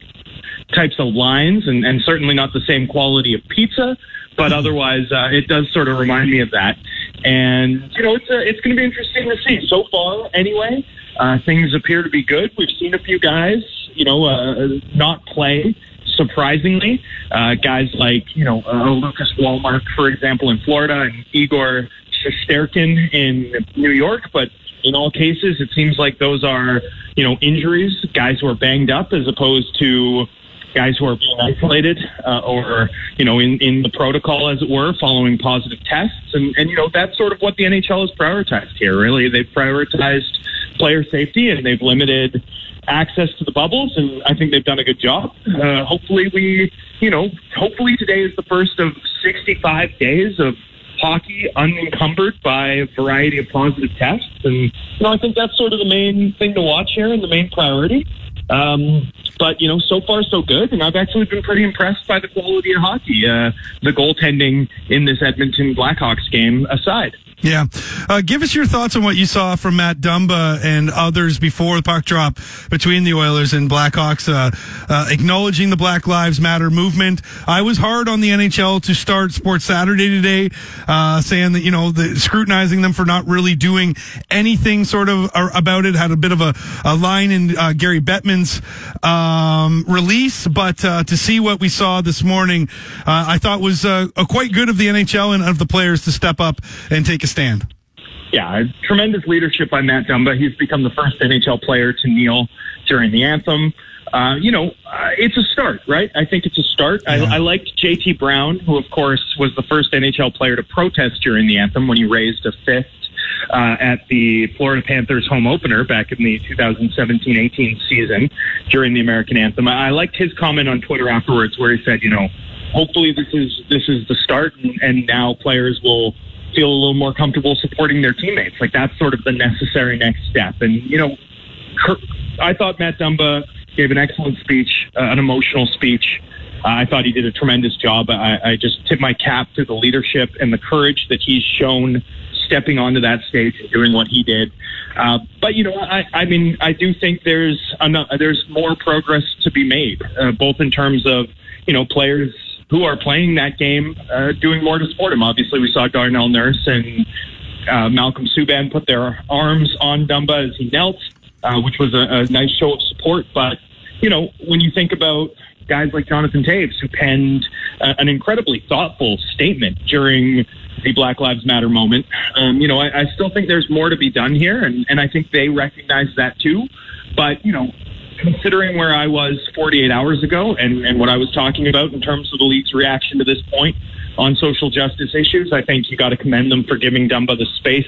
types of lines and, and certainly not the same quality of pizza, but otherwise uh, it does sort of remind me of that. And you know, it's uh, it's going to be interesting to see. So far, anyway, uh, things appear to be good. We've seen a few guys, you know, uh, not play. Surprisingly, uh, guys like you know uh, Lucas Wallmark, for example, in Florida, and Igor Shesterkin in New York, but in all cases, it seems like those are, you know, injuries, guys who are banged up as opposed to guys who are being isolated uh, or, you know, in, in the protocol, as it were, following positive tests. And, and, you know, that's sort of what the NHL has prioritized here, really. They've prioritized player safety and they've limited access to the bubbles, and I think they've done a good job. Uh, hopefully, we, you know, hopefully today is the first of 65 days of hockey unencumbered by a variety of positive tests. And, you know, I think that's sort of the main thing to watch here and the main priority. Um, but, you know, so far so good. And I've actually been pretty impressed by the quality of hockey, uh, the goaltending in this Edmonton Blackhawks game aside. Yeah. Uh, give us your thoughts on what you saw from Matt Dumba and others before the puck drop between the Oilers and Blackhawks, uh, uh, acknowledging the Black Lives Matter movement. I was hard on the NHL to start Sports Saturday today, uh, saying that, you know, the, scrutinizing them for not really doing anything sort of uh, about it. Had a bit of a, a line in uh, Gary Bettman's um, release, but to see what we saw this morning, uh, I thought was quite good of the NHL and of the players to step up and take a stand. yeah, tremendous leadership by Matt Dumba. He's become the first NHL player to kneel during the anthem. Uh, you know, uh, it's a start, right? I think it's a start. I, I liked JT Brown, who, of course, was the first NHL player to protest during the anthem when he raised a fist uh, at the Florida Panthers home opener back in the 2017-18 season during the American anthem. I, I liked his comment on Twitter afterwards, where he said, you know, hopefully this is this is the start, and, and now players will feel a little more comfortable supporting their teammates. Like that's sort of the necessary next step. And you know, I thought Matt Dumba gave an excellent speech, uh, an emotional speech. Uh, I thought he did a tremendous job. I, I just tip my cap to the leadership and the courage that he's shown stepping onto that stage and doing what he did. Uh, but you know, I, I mean, I do think there's there's more progress to be made, uh, both in terms of you know players who are playing that game uh, doing more to support him. Obviously, we saw Darnell Nurse and uh, Malcolm Subban put their arms on Dumba as he knelt, uh, which was a, a nice show of support. But you know, when you think about guys like Jonathan Toews, who penned uh, an incredibly thoughtful statement during the Black Lives Matter moment, um, you know, I, I still think there's more to be done here, and, and I think they recognize that too. But you know, considering where I was 48 hours ago and, and what I was talking about in terms of the league's reaction to this point on social justice issues, I think you got to commend them for giving Dumba the space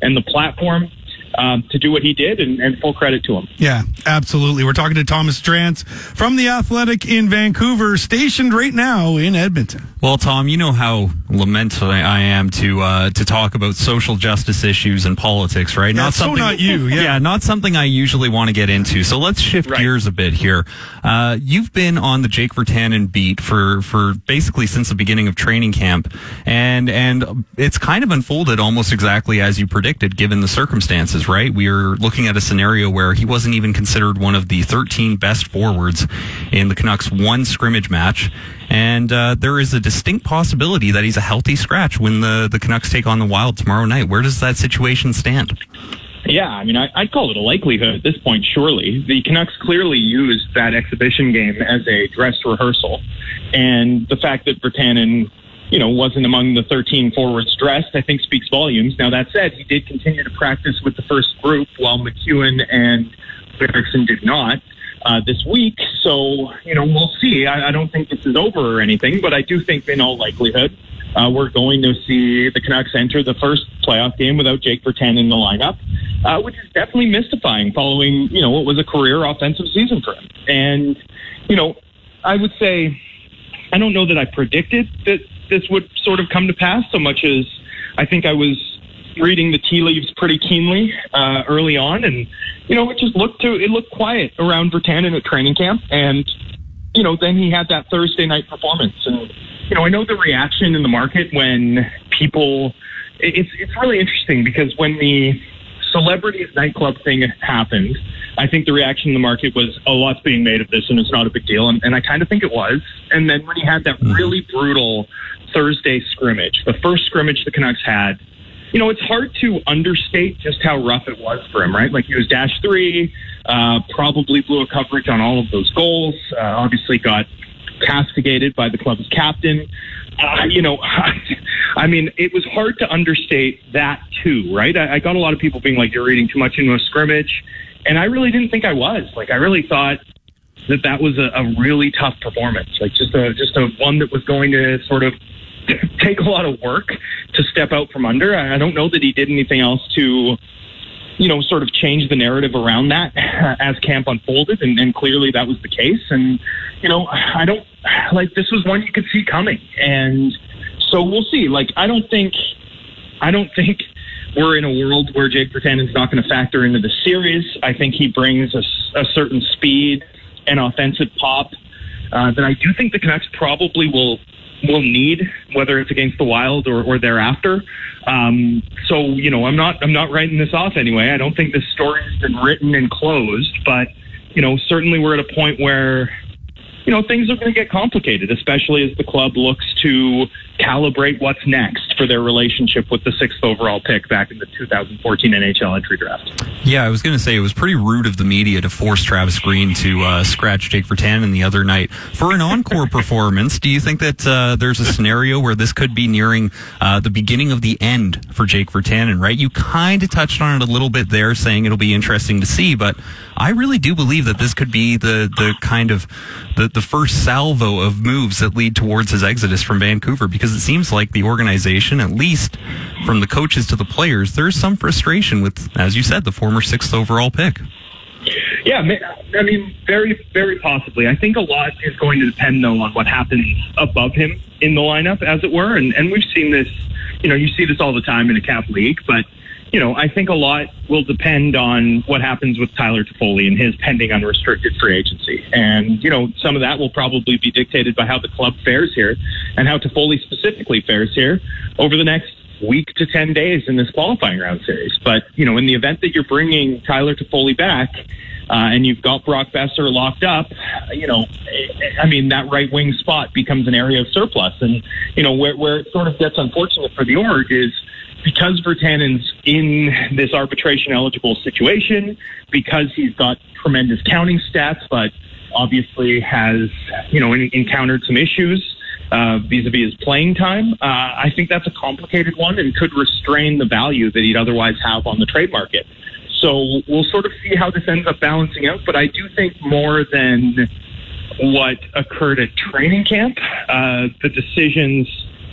and the platform um, to do what he did, and, and full credit to him. Yeah, absolutely. We're talking to Thomas Drance from the Athletic in Vancouver, stationed right now in Edmonton. Well, Tom, you know how lamentable I am to uh, to talk about social justice issues and politics, right? Yeah, so not you, yeah. not something I usually want to get into. So let's shift Right. gears a bit here. Uh, you've been on the Jake Virtanen beat for for basically since the beginning of training camp, and and it's kind of unfolded almost exactly as you predicted, given the circumstances, resources, right? We are looking at a scenario where he wasn't even considered one of the 13 best forwards in the Canucks one scrimmage match. And uh, there is a distinct possibility that he's a healthy scratch when the, the Canucks take on the Wild tomorrow night. Where does that situation stand? Yeah, I mean, I, I'd call it a likelihood at this point, surely. The Canucks clearly used that exhibition game as a dress rehearsal. And the fact that Virtanen, you know, wasn't among the 13 forwards dressed, I think speaks volumes. Now, that said, he did continue to practice with the first group while MacEwen and Eriksson did not. Uh, this week, so you know we'll see. I, I don't think this is over or anything, but I do think, in all likelihood, uh, we're going to see the Canucks enter the first playoff game without Jake Virtanen in the lineup, uh, which is definitely mystifying following, you know, what was a career offensive season for him. And, you know, I would say I don't know that I predicted that this would sort of come to pass so much as I think I was reading the tea leaves pretty keenly uh, early on, and you know, it just looked to it looked quiet around Virtanen at training camp, and you know, then he had that Thursday night performance, and you know, I know the reaction in the market when people. It's it's really interesting because when the celebrities nightclub thing happened, I think the reaction in the market was, "Oh, lot's being made of this, and it's not a big deal." And, and I kind of think it was. And then when he had that really brutal Thursday scrimmage, the first scrimmage the Canucks had, you know, it's hard to understate just how rough it was for him, right? Like he was dash three, uh, probably blew a coverage on all of those goals. Uh, obviously, got castigated by the club's captain. Uh, you know, (laughs) I mean, it was hard to understate that too, right? I, I got a lot of people being like, "You're reading too much into a scrimmage," and I really didn't think I was. Like, I really thought that that was a, a really tough performance, like just a just a one that was going to sort of take a lot of work to step out from under. I don't know that he did anything else to, you know, sort of change the narrative around that (laughs) as camp unfolded, and, and clearly that was the case. And you know, I don't like this was one you could see coming, and so we'll see. Like, I don't think, I don't think we're in a world where Jake Virtanen's not going to factor into the series. I think he brings a, a certain speed and offensive pop uh, that I do think the Canucks probably will will need, whether it's against the Wild or, or thereafter. Um, so you know, I'm not I'm not writing this off anyway. I don't think this story has been written and closed, but you know, certainly we're at a point where you know, things are going to get complicated, especially as the club looks to calibrate what's next for their relationship with the sixth overall pick back in the 2014 NHL entry draft. Yeah, I was going to say it was pretty rude of the media to force Travis Green to uh, scratch Jake Virtanen the other night for an encore (laughs) performance. Do you think that uh, there's a scenario where this could be nearing uh, the beginning of the end for Jake Virtanen? Right? You kind of touched on it a little bit there, saying it'll be interesting to see, but I really do believe that this could be the the kind of the, the first salvo of moves that lead towards his exodus from Vancouver because it seems like the organization, at least from the coaches to the players, there's some frustration with, as you said, the former sixth overall pick. Yeah, I mean, very, very possibly. I think a lot is going to depend, though, on what happens above him in the lineup, as it were. And, and we've seen this, you know, you see this all the time in a cap league, but you know, I think a lot will depend on what happens with Tyler Toffoli and his pending unrestricted free agency. And, you know, some of that will probably be dictated by how the club fares here and how Toffoli specifically fares here over the next week to 10 days in this qualifying round series. But, you know, in the event that you're bringing Tyler Toffoli back, uh, and you've got Brock Boeser locked up, you know, I mean, that right wing spot becomes an area of surplus. And, you know, where, where it sort of gets unfortunate for the org is because Virtanen's in this arbitration eligible situation, because he's got tremendous counting stats, but obviously has, you know, encountered some issues uh, vis-a-vis his playing time. Uh, I think that's a complicated one and could restrain the value that he'd otherwise have on the trade market. So we'll sort of see how this ends up balancing out. But I do think more than what occurred at training camp, uh, the decisions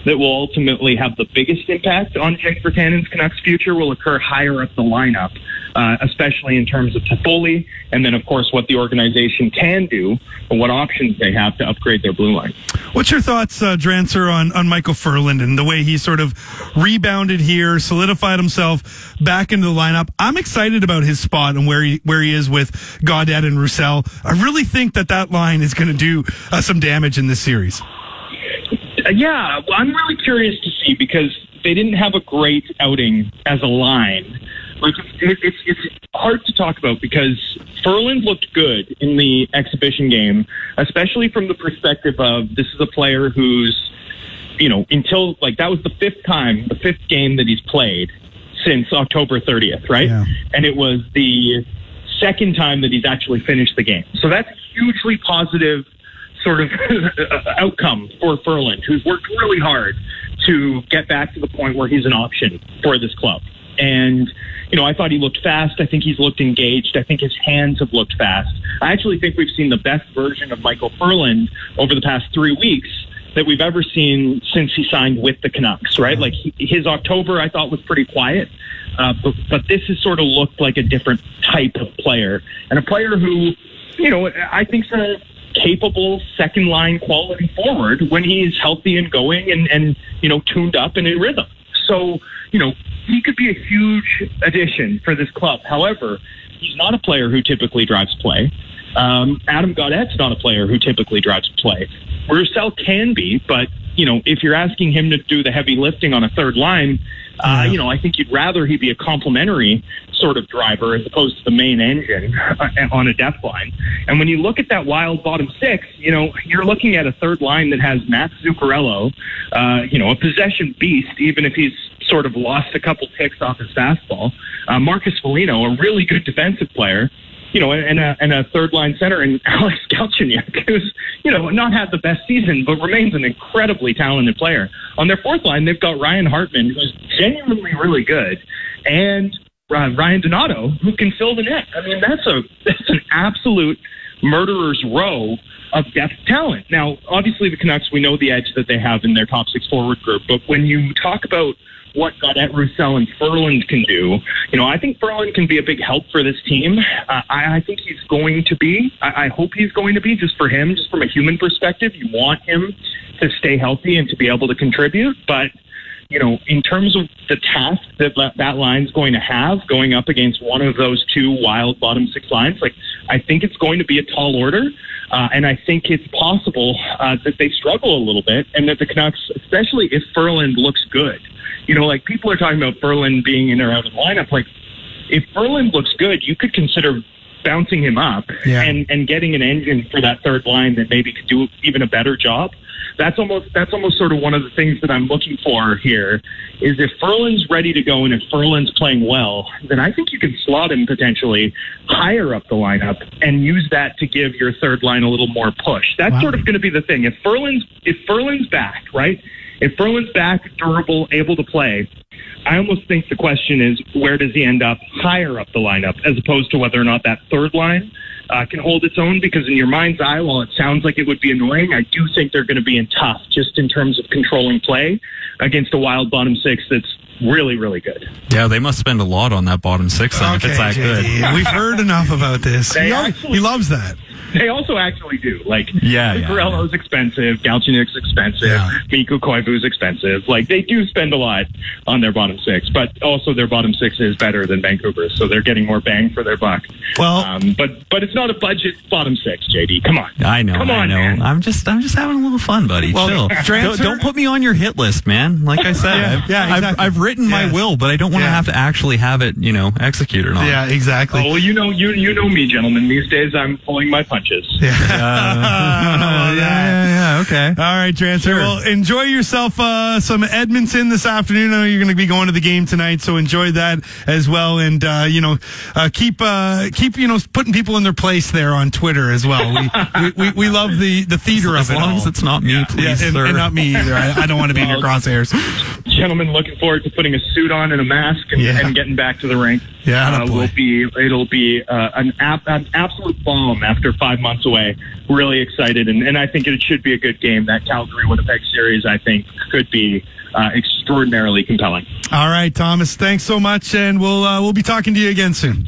that will ultimately have the biggest impact on Jake Virtanen's Canucks future will occur higher up the lineup, uh, especially in terms of Toffoli, and then of course what the organization can do and what options they have to upgrade their blue line. What's your thoughts, uh, Drancer, on, on Michael Ferland and the way he sort of rebounded here, solidified himself back into the lineup? I'm excited about his spot and where he where he is with Gaudette and Roussel. I really think that that line is going to do uh, some damage in this series. Uh, yeah, well, I'm really curious to see because they didn't have a great outing as a line like it, it's it's hard to talk about because Ferland looked good in the exhibition game, especially from the perspective of this is a player who's, you know, until like that was the fifth time, the fifth game that he's played since October 30th, right? Yeah. And it was the second time that he's actually finished the game. So that's hugely positive sort of (laughs) outcome for Ferland, who's worked really hard to get back to the point where he's an option for this club. And, you know, I thought he looked fast. I think he's looked engaged. I think his hands have looked fast. I actually think we've seen the best version of Michael Ferland over the past three weeks that we've ever seen since he signed with the Canucks, right? Like he, his October, I thought was pretty quiet. Uh, but, but this has sort of looked like a different type of player and a player who, you know, I think's a capable second line quality forward when he's healthy and going and, and, you know, tuned up and in rhythm. So, you know, he could be a huge addition for this club. However, he's not a player who typically drives play. Um, Adam Gaudette's not a player who typically drives play. Roussel can be, but you know, if you're asking him to do the heavy lifting on a third line, uh, you know, I think you'd rather he be a complementary sort of driver as opposed to the main engine on a depth line. And when you look at that wild bottom six, you know, you're looking at a third line that has Matt Zuccarello, uh, you know, a possession beast, even if he's sort of lost a couple ticks off his fastball. Uh, Marcus Foligno, a really good defensive player, you know, and a, and a third line center and (laughs) Alex Galchenyuk, who's, you know, not had the best season, but remains an incredibly talented player. On their fourth line, they've got Ryan Hartman, who's genuinely really good, and uh, Ryan Donato, who can fill the net. I mean, that's a, that's an absolute murderer's row of depth talent. Now, obviously the Canucks, we know the edge that they have in their top six forward group, but when you talk about what Gaudette, Roussel, and Ferland can do. You know, I think Ferland can be a big help for this team. Uh, I, I think he's going to be. I, I hope he's going to be just for him, just from a human perspective. You want him to stay healthy and to be able to contribute, but you know, in terms of the task that that line's going to have going up against one of those two wild bottom six lines, like I think it's going to be a tall order. Uh, and I think it's possible uh, that they struggle a little bit and that the Canucks, especially if Ferland looks good, you know, like people are talking about Ferland being in or out of the lineup. Like, if Ferland looks good, you could consider bouncing him up Yeah. and and getting an engine for that third line that maybe could do even a better job. That's almost that's almost sort of one of the things that I'm looking for here. Is if Ferland's ready to go and if Ferland's playing well, then I think you can slot him potentially higher up the lineup and use that to give your third line a little more push. That's Wow. sort of going to be the thing. If Ferland's if Ferland's back, right? If Ferland's back, durable, able to play, I almost think the question is where does he end up higher up the lineup as opposed to whether or not that third line uh, can hold its own because in your mind's eye, while it sounds like it would be annoying, I do think they're going to be in tough just in terms of controlling play against a wild bottom six that's really, really good. Yeah, they must spend a lot on that bottom six then if it's that good. We've heard enough about this. He, actually- he loves that. They also actually do. Like, Yeah, yeah, Zuccarello's expensive, Galchenyuk's expensive, Yeah. Mikko Koivu's expensive. Like, they do spend a lot on their bottom six, but also their bottom six is better than Vancouver's, so they're getting more bang for their buck. Well- um, but but it's not a budget bottom six, JD. Come on. I know, Come I know. man. I'm just, I'm just having a little fun, buddy. Well, Chill. (laughs) transfer- Don't, don't put me on your hit list, man. Like I said, (laughs) Yeah, I've, yeah, I've. I've written my will, but I don't want to Yeah. have to actually have it, you know, executed on. Yeah, exactly. Oh, well, you know, you you know me, gentlemen. These days, I'm pulling my punches. (laughs) yeah, (laughs) (laughs) yeah, yeah, yeah. Okay. All right, transfer. Well, enjoy yourself uh, some Edmonton this afternoon. I know you're going to be going to the game tonight, so enjoy that as well. And uh, you know, uh, keep uh, keep you know putting people in their place there on Twitter as well. We we, we, we love the the theater As of it long all. as it's not me, yeah, please, and, sir. and not me either. I, I don't want to be in your crosshairs. Gentlemen, looking forward to putting a suit on and a mask and, Yeah. and getting back to the rink. Yeah, uh, will be it'll be uh, an, ab- an absolute bomb after five months away. Really excited, and, and I think it should be a good game. That Calgary Winnipeg series, I think, could be uh, extraordinarily compelling. All right, Thomas. Thanks so much, and we'll uh, we'll be talking to you again soon.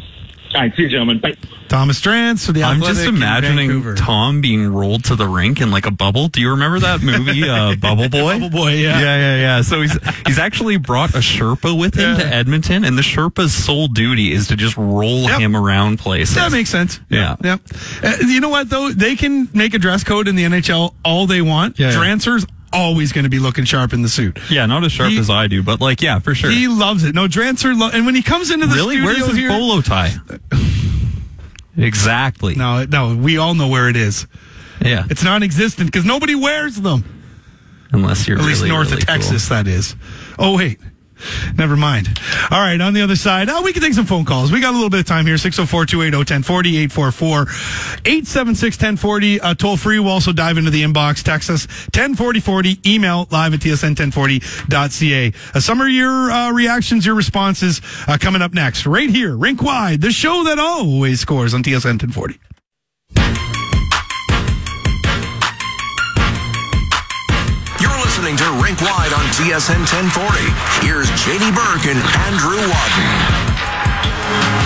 All right, see you, gentlemen. Bye. Thomas Drance for the I'm Athletic just imagining Tom being rolled to the rink in like a bubble. Do you remember that movie, uh, (laughs) Bubble Boy? Bubble Boy, yeah. yeah, yeah, yeah. So he's he's actually brought a Sherpa with him Yeah. to Edmonton, and the Sherpa's sole duty is to just roll Yep. him around places. That makes sense. Yeah. Yep. Uh, you know what though? They can make a dress code in the NHL all they want. Yeah, yeah. Always going to be looking sharp in the suit. Yeah, not as sharp He- as I do, but like, yeah, for sure. He loves it. No, Drancer, lo- and when he comes into the really? studio Where's his here, bolo tie? (sighs) exactly. no, no, we all know where it is. Yeah. It's non-existent because nobody wears them. Unless you're At least really, north really of cool. Texas, that is. Oh, wait. Never mind. All right, on the other side, oh, we can take some phone calls. We got a little bit of time here 604 280 1040 844 876 1040. Uh, toll free. We'll also dive into the inbox. Text us 104040. Email live at tsn1040.ca. Uh, some of your uh, reactions, your responses uh, coming up next. Right here, Rink Wide, the show that always scores on TSN 1040. Listening to Rink Wide on TSN 1040. Here's JD Burke and Andrew Wadden.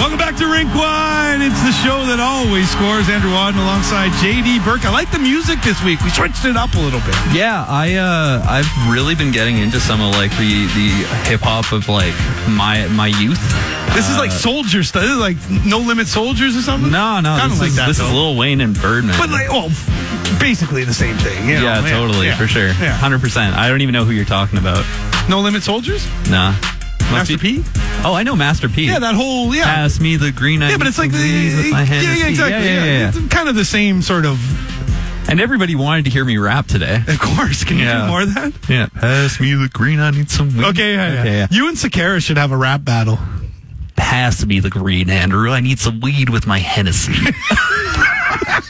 Welcome back to Rink Wide. It's the show that always scores. Andrew Wadden alongside JD Burke. I like the music this week. We switched it up a little bit. Yeah, I uh, I've really been getting into some of like the the hip hop of like my my youth. This is like soldier stuff. This is like No Limit Soldiers or something. No, no, Kinda this, like is, that, this is though. Lil Wayne and Birdman. but like, well, basically the same thing. you know? yeah, totally, yeah, for sure, Yeah. hundred percent. I don't even know who you're talking about. No Limit Soldiers. Nah, Master P. Oh, I know Master P. Yeah, that whole yeah. Pass me the green. I yeah, but need it's like the some weed with my yeah, yeah, exactly. Yeah, yeah, yeah, It's kind of the same sort of. And everybody wanted to hear me rap today. Of course, can you do more of that? Yeah, pass me the green. I need some weed. Okay, yeah, yeah. Okay, yeah. You and Sekeres should have a rap battle. Pass me the green, Andrew. I need some weed with my Hennessy. (laughs)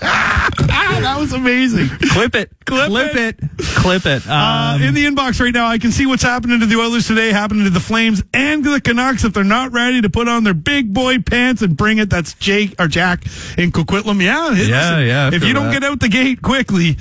Ah, that was amazing. Clip it. Clip Clip it. it. Clip it. Uh, Um, in the inbox right now, I can see what's happening to the Oilers today, happening to the Flames and to the Canucks if they're not ready to put on their big boy pants and bring it. That's Jake or Jack in Coquitlam. Yeah, Yeah, yeah, I If you don't that. get out the gate quickly,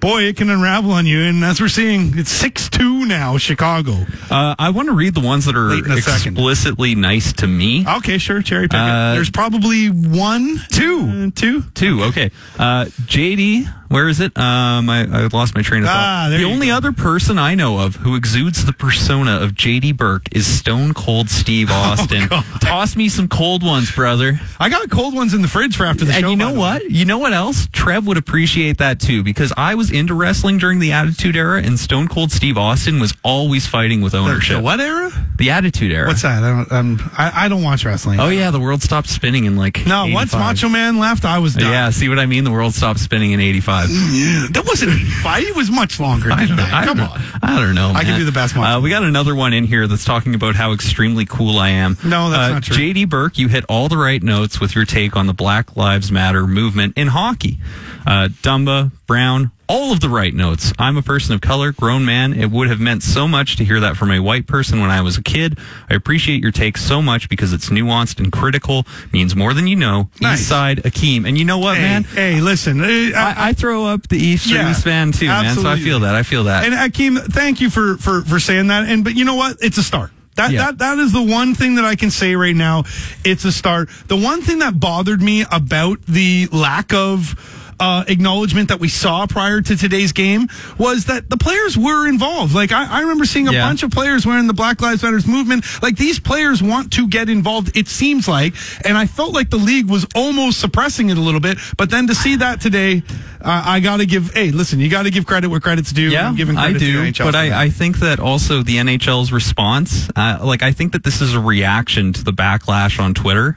boy, it can unravel on you. And as we're seeing, it's six two now, Chicago. uh, I want to read the ones that are the second. explicitly nice to me. Okay, sure, cherry pick. Uh, There's probably one, Two. uh, two. Two. Okay. Uh, JD, where is it? Um, I, I lost my train of thought. Ah, there the only go. other person I know of who exudes the persona of JD Burke is Stone Cold Steve (laughs) Austin. Oh, Toss me some cold ones, brother. I got cold ones in the fridge for after the And show. you know the what? You know what else? Trev would appreciate that too because I was into wrestling during the Attitude Era, and Stone Cold Steve Austin was always fighting with ownership. the what era? The Attitude Era. What's that? I don't. Um, I, I don't watch wrestling. Oh yeah, the world stopped spinning in like no, once Macho Man left, I was done. Yeah, see what I mean? The world stopped spinning in '85. Yeah, that wasn't 85. It was much longer than that. I Come don't, on. I don't know. I can do the best one. Uh, we got another one in here that's talking about how extremely cool I am. No, that's Uh, not true. JD Burke, you hit all the right notes with your take on the Black Lives Matter movement in hockey. Uh, Dumba, Brown, all of the right notes. I'm a person of color, grown man. It would have meant so much to hear that from a white person when I was a kid. I appreciate your take so much because it's nuanced and critical, means more than you know. Nice. East Side, Akeem. And you know what, Hey, man? hey, listen. uh, I, I, I throw up the Eastern Yeah, fan too, man. So I feel that. I feel that. and Akeem, thank you for, for, for saying that. And but you know what? It's a start. That, Yeah. that that is the one thing that I can say right now. It's a start. The one thing that bothered me about the lack of uh, acknowledgement that we saw prior to today's game was that the players were involved. Like I, I remember seeing a Yeah. bunch of players wearing the Black Lives Matters movement. Like these players want to get involved. It seems like, and I felt like the league was almost suppressing it a little bit. But then to see that today, uh, I got to give. Hey, listen, you got to give credit where credit's due. Yeah, I'm giving I credit to the do, but. I, I think that also the NHL's response, uh, like I think that this is a reaction to the backlash on Twitter,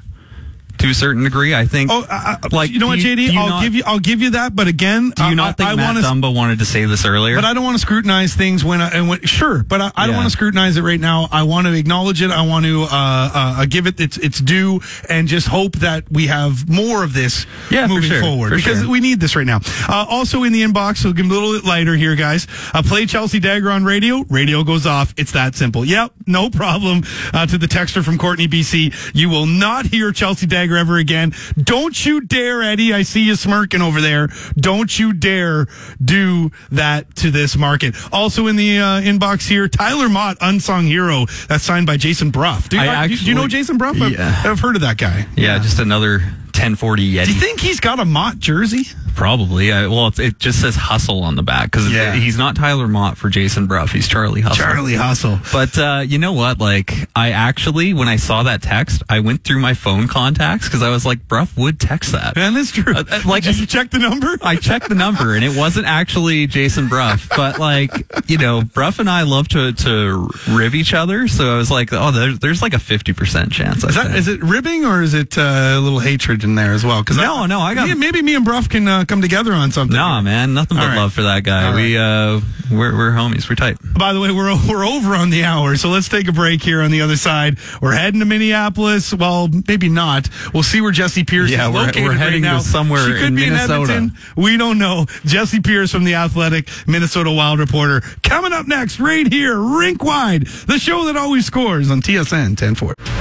to a certain degree. I think. Oh, uh, uh, like you know what, JD? you I'll not- give you. I'll give you that. But again, Do you I- not think I, Matt want to? Dumba wanted to say this earlier? But I don't want to scrutinize things when I, and when, sure, but I, I don't want to scrutinize it right now. I want to acknowledge it. I want to uh, uh, give it its its due, and just hope that we have more of this Yeah, moving sure, forward for because sure. we need this right now. Uh, also in the inbox, so give them a little bit lighter here, guys. Uh, play Chelsea Dagger on radio. Radio goes off. It's that simple. Yep, no problem. Uh, to the texter from Courtenay, BC, you will not hear Chelsea Dagger ever again. Don't you dare, Eddie. I see you smirking over there. Don't you dare do that to this market. Also in the uh, inbox here, Tyler Motte, unsung hero. That's signed by Jason Brough. Do, you- I uh, do you- know Jason Brough? I've, Yeah. I've heard of that guy. yeah, just another 1040 Yeti. Do you think he's got a Motte jersey? Probably. I, well, it's, it just says Hustle on the back because Yeah. he's not Tyler Motte for Jason Brough. He's Charlie Hustle. Charlie Hustle. But uh, you know what? Like, I actually, when I saw that text, I went through my phone contacts because I was like, Brough would text that. And that's true. Uh, uh, like- Did you check the number? (laughs) I checked the number and it wasn't actually Jason Brough, but like, you know, Brough and I love to, to rib each other. So I was like, oh, there's, there's like a 50% chance. Is that is it ribbing or is it uh, a little hatred in there as well? Because No, no, I got- maybe, maybe me and Brough can uh, come together on something. Nah, man, nothing but right. love for that guy. All We, uh, we're, we're homies. We're tight. By the way, we're we're over on the hour, so let's take a break here on the other side. We're heading to Minneapolis. Well, maybe not. We'll see where Jessi Pierce Yeah, is we're- located we're right heading to somewhere she could in be Minnesota. in Edmonton. We don't know. Jessi Pierce from the Athletic, Minnesota Wild reporter, coming up next, right here, rink wide, the show that always scores on TSN 1040.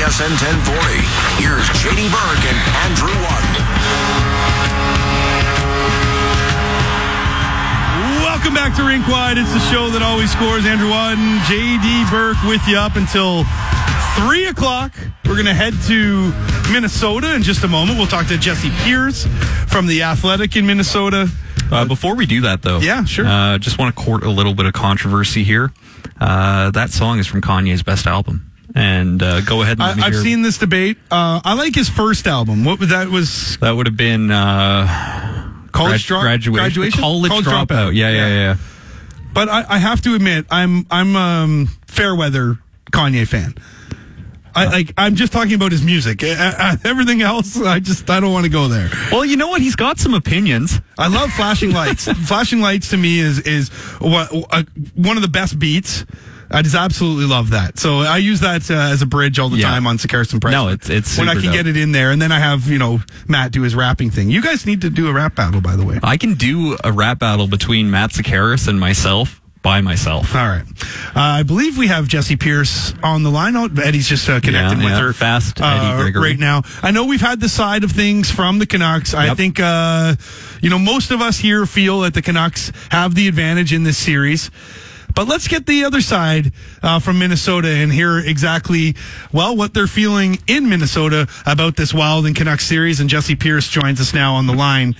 Wide on TSN 1040. Here's JD Burke and Andrew Wadden. Welcome back to Rink Wide. It's the show that always scores. Andrew Wadden, JD Burke with you up until three o'clock. We're going to head to Minnesota in just a moment. We'll talk to Jessi Pierce from the Athletic in Minnesota. Uh, before we do that, though, Yeah, sure. Uh, just want to court a little bit of controversy here. Uh, that song is from Kanye's best album, and uh, go ahead and I, I've seen this debate. Uh, I like his first album. What was that? Was that would have been uh, college grad- graduation, graduation, college, dropout. Yeah, yeah, yeah. But I, I have to admit, I'm I'm um, fair weather Kanye fan. I like. I'm just talking about his music. Uh, (laughs) uh, everything else, I just I don't want to go there. Well, you know what? He's got some opinions. I love flashing lights. (laughs) flashing lights to me is is what uh, one of the best beats. I just absolutely love that. So I use that uh, as a bridge all the Yeah. time on Sekeres and Price. No, it's- it's when I can dope. get it in there, and then I have you know Matt do his rapping thing. You guys need to do a rap battle, by the way. I can do a rap battle between Matt Sekeres and myself by myself. All right. Uh, I believe we have Jessi Pierce on the line. Oh, Eddie's just uh, connecting Yeah, with yeah. her Fast uh, Gregory. right now. I know we've had the side of things from the Canucks. I think, uh, you know, most of us here feel that the Canucks have the advantage in this series. But let's get the other side uh, from Minnesota and hear exactly, well, what they're feeling in Minnesota about this Wild and Canucks series. And Jessi Pierce joins us now on the line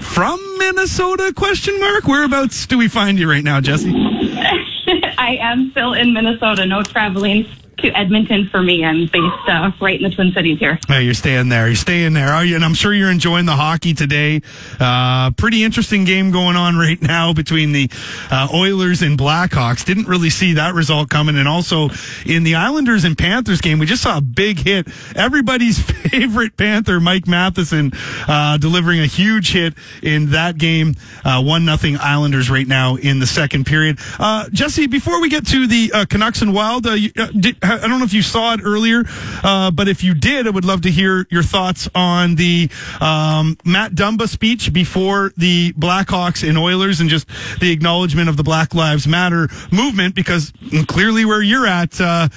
from Minnesota? Question mark. Whereabouts do we find you right now, Jessi? (laughs) I am still in Minnesota. No traveling to Edmonton for me. I'm based uh, right in the Twin Cities here. Hey, you're staying there. You're staying there, are you? And I'm sure you're enjoying the hockey today. Uh, pretty interesting game going on right (laughs) now between the uh, Oilers and Blackhawks. Didn't really see that result coming. And also in the Islanders and Panthers game, we just saw a big hit. Everybody's (laughs) favorite Panther, Mike Matheson, uh, delivering a huge hit in that game. Uh, one nothing Islanders right now in the second period. Uh, Jessi, before we get to the Canucks and Wild, you, did, I don't know if you saw it earlier, uh, but if you did, I would love to hear your thoughts on the um, Matt Dumba speech before the Blackhawks and Oilers and just the acknowledgement of the Black Lives Matter movement because clearly where you're at, uh,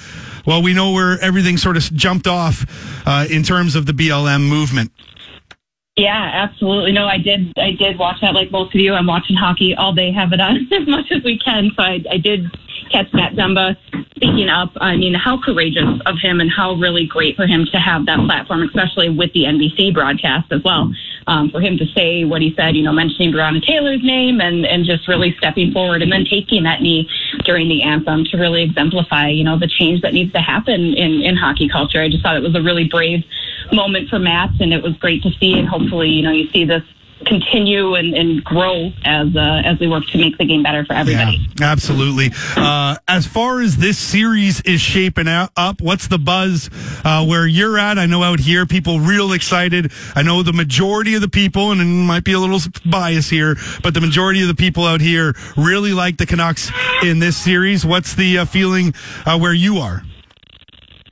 well, we know where everything sort of jumped off uh, in terms of the BLM movement. Yeah, absolutely. No, I did. I did watch that like most of you. I'm watching hockey all day, have it on (laughs) as much as we can. So I, I did catch Matt Dumba speaking up. I mean, how courageous of him and how really great for him to have that platform, especially with the NBC broadcast as well. Um, for him to say what he said, you know, mentioning Breonna Taylor's name and, and just really stepping forward and then taking that knee during the anthem to really exemplify, you know, the change that needs to happen in, in hockey culture. I just thought it was a really brave moment for Matt and it was great to see and hopefully, you know, you see this continue and, and grow as uh, as we work to make the game better for everybody. Yeah, absolutely. Uh, as far as this series is shaping up, what's the buzz uh, where you're at? I know out here people real excited. I know the majority of the people, and it might be a little bias here, but the majority of the people out here really like the Canucks in this series. What's the uh, feeling uh, where you are?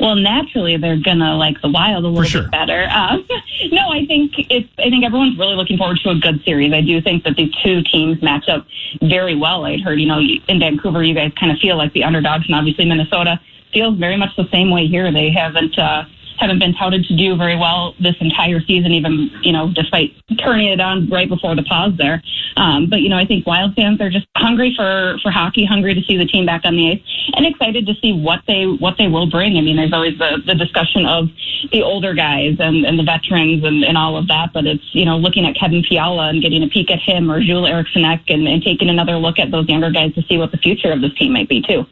Well, naturally, they're gonna like the Wild a little sure. bit better. (laughs) Um, no, I think it's. I think everyone's really looking forward to a good series. I do think that these two teams match up very well. I'd heard, you know, in Vancouver, you guys kind of feel like the underdogs, and obviously Minnesota feels very much the same way here. They haven't. Uh, haven't been touted to do very well this entire season, even you know, despite turning it on right before the pause there. Um, but you know, I think Wild fans are just hungry for for hockey, hungry to see the team back on the ice, and excited to see what they what they will bring. I mean, there's always the, the discussion of the older guys and, and the veterans and, and all of that, but it's you know looking at Kevin Fiala and getting a peek at him or Joel Eriksson and, and taking another look at those younger guys to see what the future of this team might be too.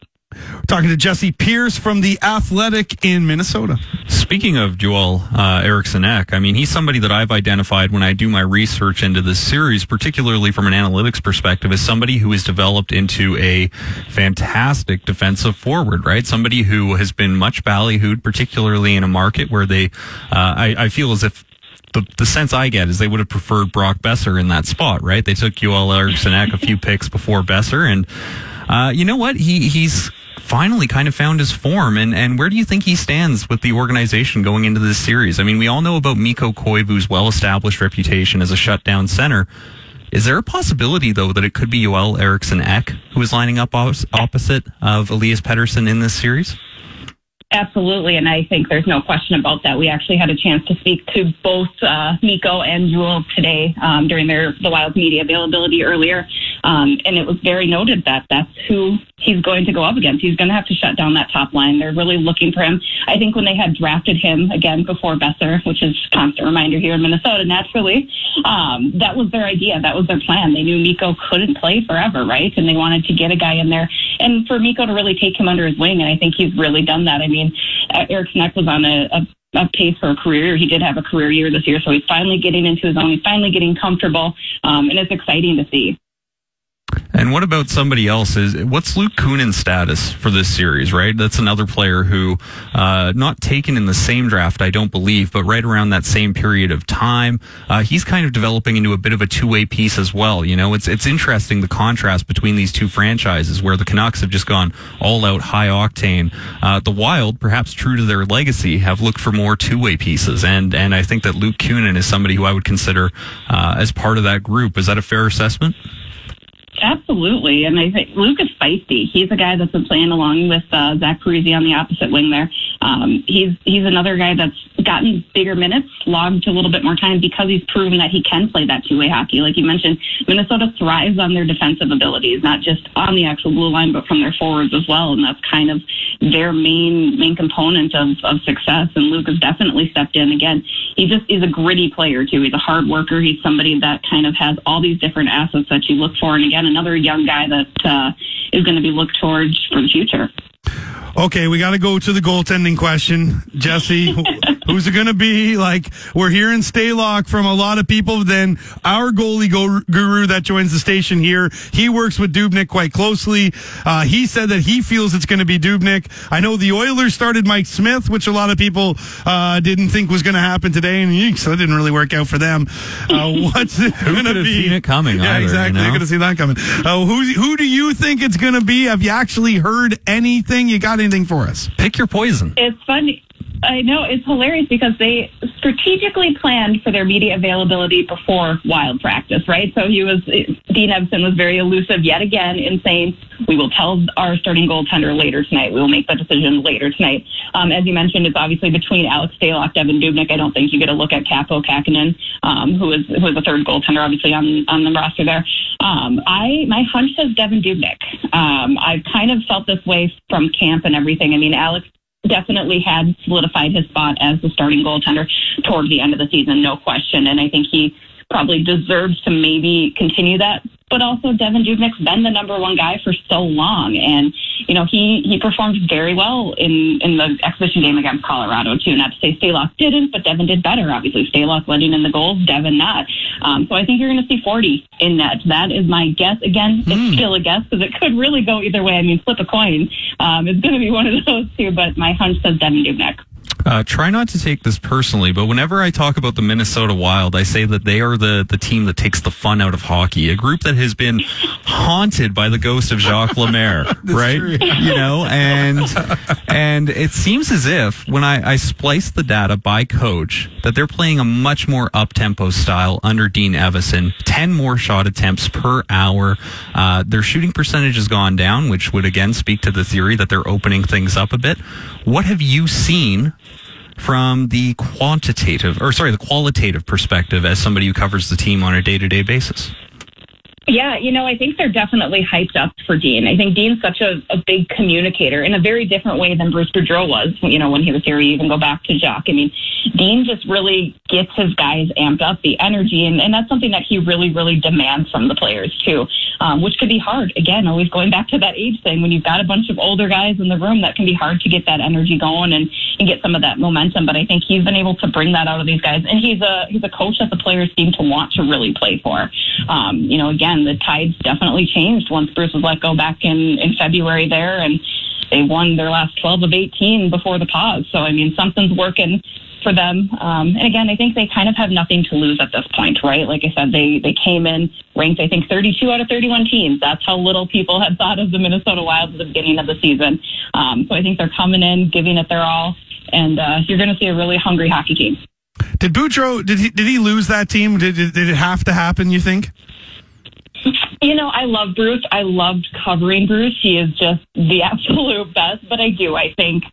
Talking to Jessi Pierce from the Athletic in Minnesota. Speaking of Joel uh, Eriksson Ek, I mean, he's somebody that I've identified when I do my research into this series, particularly from an analytics perspective, as somebody who has developed into a fantastic defensive forward, right? Somebody who has been much ballyhooed, particularly in a market where they, uh, I, I feel as if the, the sense I get is they would have preferred Brock Boeser in that spot, right? They took Joel Eriksson Ek a few (laughs) picks before Boeser, and uh, you know what? He he's finally kind of found his form. And, and where do you think he stands with the organization going into this series? I mean, we all know about Mikko Koivu's well established reputation as a shutdown center. Is there a possibility, though, that it could be Joel Eriksson Ek who is lining up opposite of Elias Pettersson in this series? Absolutely, and I think there's no question about that. We actually had a chance to speak to both uh, Mikko and Joel today um, during their the Wild media availability earlier, um, and it was very noted that that's who he's going to go up against. He's going to have to shut down that top line. They're really looking for him. I think when they had drafted him again before Boeser, which is constant reminder here in Minnesota, naturally, um, that was their idea. That was their plan. They knew Mikko couldn't play forever, right? And they wanted to get a guy in there and for Mikko to really take him under his wing. And I think he's really done that. I mean, Eric Ek was on a, a a pace for a career. He did have a career year this year, so he's finally getting into his own. He's finally getting comfortable, um, and it's exciting to see. And what about somebody else? Is what's Luke Kunin's status for this series? Right, that's another player who, uh, not taken in the same draft, I don't believe, but right around that same period of time, uh, he's kind of developing into a bit of a two-way piece as well. You know, it's it's interesting the contrast between these two franchises, where the Canucks have just gone all out high octane. Uh, the Wild, perhaps true to their legacy, have looked for more two-way pieces, and and I think that Luke Kunin is somebody who I would consider uh, as part of that group. Is that a fair assessment? Absolutely, and I think Luke is feisty. He's a guy that's been playing along with uh, Zach Parise on the opposite wing there. Um, he's he's another guy that's gotten bigger minutes, logged a little bit more time because he's proven that he can play that two way hockey. Like you mentioned, Minnesota thrives on their defensive abilities, not just on the actual blue line, but from their forwards as well, and that's kind of their main main component of, of success. And Luke has definitely stepped in again. He just is a gritty player too. He's a hard worker. He's somebody that kind of has all these different assets that you look for. And again, another young guy that uh, is going to be looked towards for the future. Okay, we got to go to the goaltending question, Jessi. (laughs) who's it going to be? Like we're hearing Stalock from a lot of people. Then our goalie guru that joins the station here, he works with Dubnyk quite closely. Uh, he said that he feels it's going to be Dubnyk. I know the Oilers started Mike Smith, which a lot of people uh, didn't think was going to happen today, and so it didn't really work out for them. Uh, (laughs) what's it going to be? Seen it coming? Yeah, either, exactly. You know? You're going to see that coming. Uh, who who do you think it's going to be? Have you actually heard anything? You got anything for us? Pick your poison. It's funny. I know it's hilarious because they strategically planned for their media availability before wild practice, right? So he was Dean Evason was very elusive yet again in saying we will tell our starting goaltender later tonight. We will make that decision later tonight. Um, as you mentioned, it's obviously between Alex Stalock, Devan Dubnyk. I don't think you get a look at Kaapo Kähkönen, um, who is who is the third goaltender, obviously on on the roster there. Um, I my hunch says Devan Dubnyk. Um, I've kind of felt this way from camp and everything. I mean, Alex definitely had solidified his spot as the starting goaltender toward the end of the season, no question. And I think he probably deserves to maybe continue that. But also, Devan Dubnyk's been the number one guy for so long, and you know he he performed very well in in the exhibition game against Colorado too. Not to say Stalock didn't, but Devan did better. Obviously, Stalock letting in the goals, Devan not. Um, so I think you're going to see 40 in net. That is my guess. Again, it's mm. still a guess because it could really go either way. I mean, flip a coin. Um, it's going to be one of (laughs) those two, but my hunch says Devan Dubnyk. Uh, try not to take this personally, but whenever I talk about the Minnesota Wild, I say that they are the, the team that takes the fun out of hockey. A group that has been haunted by the ghost of Jacques Lemaire, (laughs) right? True. You know, and and it seems as if when I, I splice the data by coach that they're playing a much more up tempo style under Dean Evason. Ten more shot attempts per hour. Uh, their shooting percentage has gone down, which would again speak to the theory that they're opening things up a bit. What have you seen from the quantitative, or sorry, the qualitative perspective as somebody who covers the team on a day to day basis? Yeah, you know, I think they're definitely hyped up for Dean. I think Dean's such a, a big communicator in a very different way than Bruce Boudreau was, you know, when he was here. You even go back to Jacques. I mean, Dean just really gets his guys amped up, the energy, and, and that's something that he really, really demands from the players, too, um, which could be hard. Again, always going back to that age thing. When you've got a bunch of older guys in the room, that can be hard to get that energy going and, and get some of that momentum. But I think he's been able to bring that out of these guys. And he's a, he's a coach that the players seem to want to really play for. Um, you know, again, the tides definitely changed once Bruce was let go back in, in February there, and they won their last 12 of 18 before the pause. So, I mean, something's working for them. Um, and again, I think they kind of have nothing to lose at this point, right? Like I said, they, they came in ranked, I think, 32 out of 31 teams. That's how little people had thought of the Minnesota Wild at the beginning of the season. Um, so I think they're coming in, giving it their all, and uh, you're going to see a really hungry hockey team. Did Boudreau did he did he lose that team? Did, did did it have to happen? You think? You know, I love Bruce. I loved covering Bruce. He is just the (laughs) absolute best. But I do. I think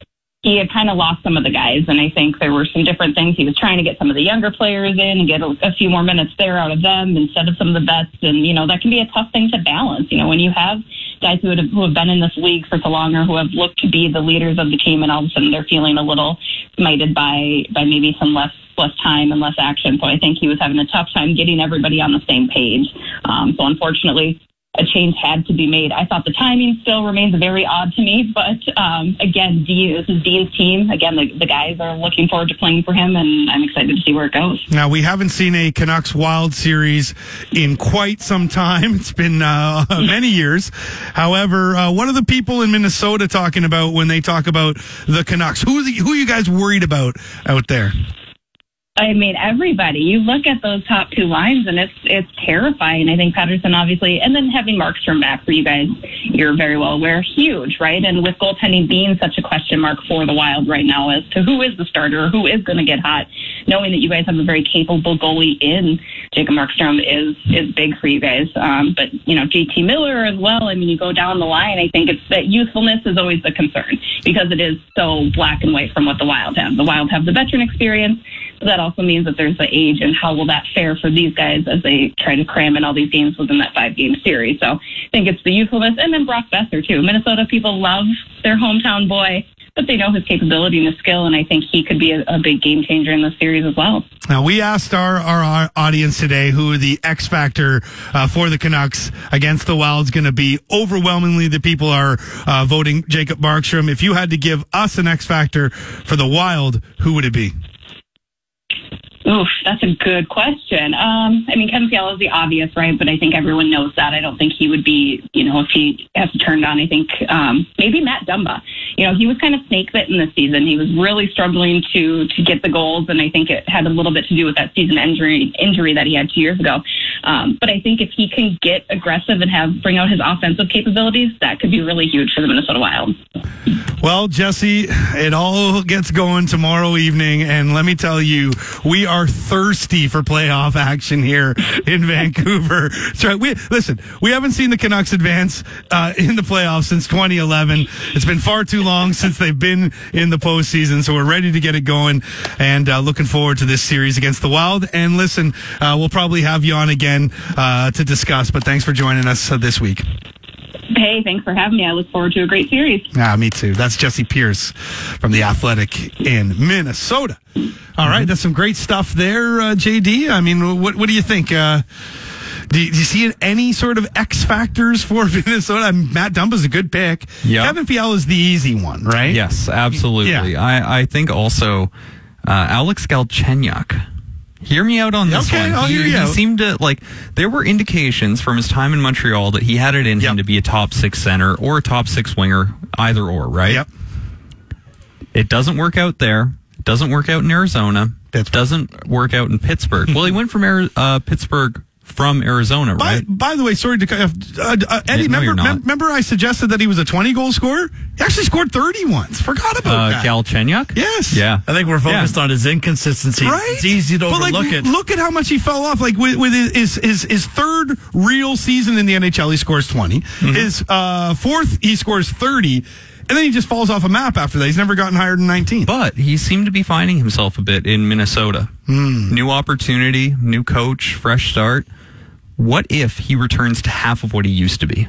he had kind of lost some of the guys, and I think there were some different things. He was trying to get some of the younger players in and get a, a few more minutes there out of them instead of some of the best. And you know, that can be a tough thing to balance. You know, when you have guys who have, who have been in this league for so long or who have looked to be the leaders of the team, and all of a sudden they're feeling a little smited by by maybe some less less time and less action. So I think he was having a tough time getting everybody on the same page. Um, so unfortunately, a change had to be made. I thought the timing still remains very odd to me, but um, again, Dean, this is Dean's team. Again, the, the guys are looking forward to playing for him, and I'm excited to see where it goes. Now we haven't seen a Canucks Wild series in quite some time. (laughs) It's been uh, (laughs) many years. However, uh, what are the people in Minnesota talking about when they talk about the Canucks? Who the, who are you guys worried about out there? I mean, everybody. You look at those top two lines, and it's it's terrifying. I think Pettersson, obviously, and then having Markstrom back for you guys, you're very well aware, huge, right? And with goaltending being such a question mark for the Wild right now as to who is the starter, who is going to get hot, knowing that you guys have a very capable goalie in Jacob Markstrom is is big for you guys. Um, but you know, JT Miller as well. I mean, you go down the line. I think it's that youthfulness is always the concern because it is so black and white from what the Wild have. The Wild have the veteran experience. That also means that there's the age and how will that fare for these guys as they try to cram in all these games within that five game series. So I think it's the youthfulness and then Brock Boeser too. Minnesota people love their hometown boy, but they know his capability and his skill, and I think he could be a, a big game changer in this series as well. Now we asked our, our audience today who the X factor uh, for the Canucks against the Wild's going to be. Overwhelmingly, the people are uh, voting Jacob Markstrom. If you had to give us an X factor for the Wild, who would it be? Oof, that's a good question. Um, I mean, Kevin Fiala is the obvious, right? But I think everyone knows that. I don't think he would be, you know, if he has to turn down. I think um, maybe Matt Dumba. You know, he was kind of snake bitten this season. He was really struggling to to get the goals, and I think it had a little bit to do with that season injury injury that he had two years ago. Um, but I think if he can get aggressive and have bring out his offensive capabilities, that could be really huge for the Minnesota Wild. Well, Jessi, it all gets going tomorrow evening, and let me tell you, we are thirsty for playoff action here in Vancouver. That's right. We listen. We haven't seen the Canucks advance uh, in the playoffs since 2011. It's been far too long since they've been in the postseason, so we're ready to get it going, and uh, looking forward to this series against the Wild. And listen, uh, we'll probably have you on again uh, to discuss. But thanks for joining us uh, this week. Hey, thanks for having me. I look forward to a great series. Ah, me too. That's Jessi Pierce from the Athletic in Minnesota. All right, that's some great stuff there, uh, JD. I mean, what what do you think? Uh, do, you, do you see any sort of X factors for (laughs) Minnesota? I mean, Matt Dumba's a good pick. Yep. Kevin Fiala is the easy one, right? Yes, absolutely. Yeah. I, I think also uh, Alex Galchenyuk. Hear me out on this Okay, one. I'll he, hear you he out. seemed to like there were indications from his time in Montreal that he had it in Yep. him to be a top six center or a top six winger, either or, right? Yep. It doesn't work out there. It doesn't work out in Arizona. Pittsburgh. It doesn't work out in Pittsburgh. well, he went from Ari- uh, Pittsburgh from Arizona, By, right? by the way, sorry to cut off. Uh, uh, Eddie, no, remember, you're mem- remember I suggested that he was a 20 goal scorer? He actually scored 30 once. Forgot about Uh, that. Galchenyuk? Yes. Yeah. I think we're focused Yeah. on his inconsistency. Right? It's easy to but overlook like, it. Look at how much he fell off. Like with, with his, his his third real season in the NHL, he scores 20. Mm-hmm. His uh, fourth, he scores 30. And then he just falls off a map after that. He's never gotten higher than 19. But he seemed to be finding himself a bit in Minnesota. Hmm. New opportunity, new coach, fresh start. What if he returns to half of what he used to be?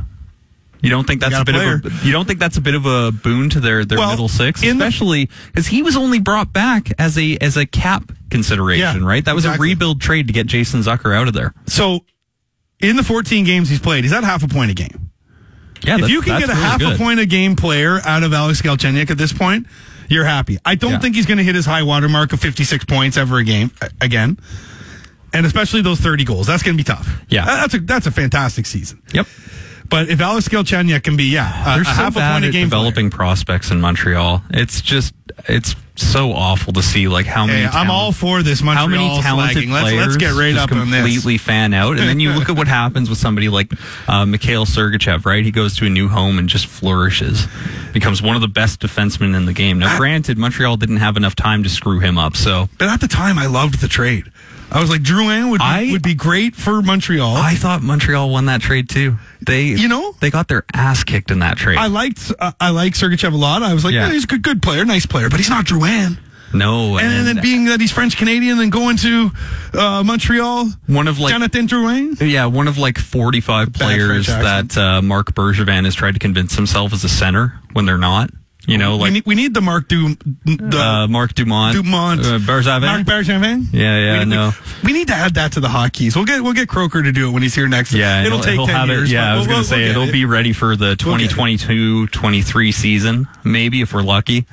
You don't think that's a bit player. of a you don't think that's a bit of a boon to their their Well, middle six, especially because he was only brought back as a as a cap consideration, Yeah, right? That was exactly. a rebuild trade to get Jason Zucker out of there. So in the 14 games he's played, he's at half a point a game. Yeah, if you can get a really half good. a point a game player out of Alex Galchenyuk at this point, you're happy. I don't Yeah. think he's going to hit his high water mark of 56 points ever a game again. And especially those 30 goals. That's going to be tough. Yeah. That's a that's a fantastic season. Yep. But if Alex Galchenyuk can be, yeah, a, They're a so half a point a game developing prospects in Montreal. It's just it's so awful to see like how many. player. Hey, I'm all for this Montreal how many talented flagging. Let's, players let's get right up completely fan out, and then you look at what happens with somebody like uh, Mikhail Sergachev. Right, he goes to a new home and just flourishes, becomes one of the best defensemen in the game. Now, granted, Montreal didn't have enough time to screw him up, so But at the time, I loved the trade. I was like, Drouin would I- would be great for Montreal. I thought Montreal won that trade too. They, You know? they got their ass kicked in that trade. I liked uh, I like Sergachev a lot. I was like, Yeah. yeah, he's a good good player, nice player, but he's not Drouin. no, And, then being that he's French Canadian and going to uh, Montreal, one of like Jonathan Drouin. Yeah, one of like 45 players that uh, Marc Bergevin has tried to convince himself as a center when they're not. You know, we, like need, we need the Mark Du, the uh, Mark Dumont. Dumont, Uh, Bergevin. Marc Bergevin. Yeah, yeah, we, no. We, we need to add that to the hotkeys. We'll get we'll get Croker to do it when he's here next. yeah, it'll take he'll ten have years. It, yeah, I was we'll- to we'll say it'll it. be ready for the We'll 2022-23 season, maybe if we're lucky.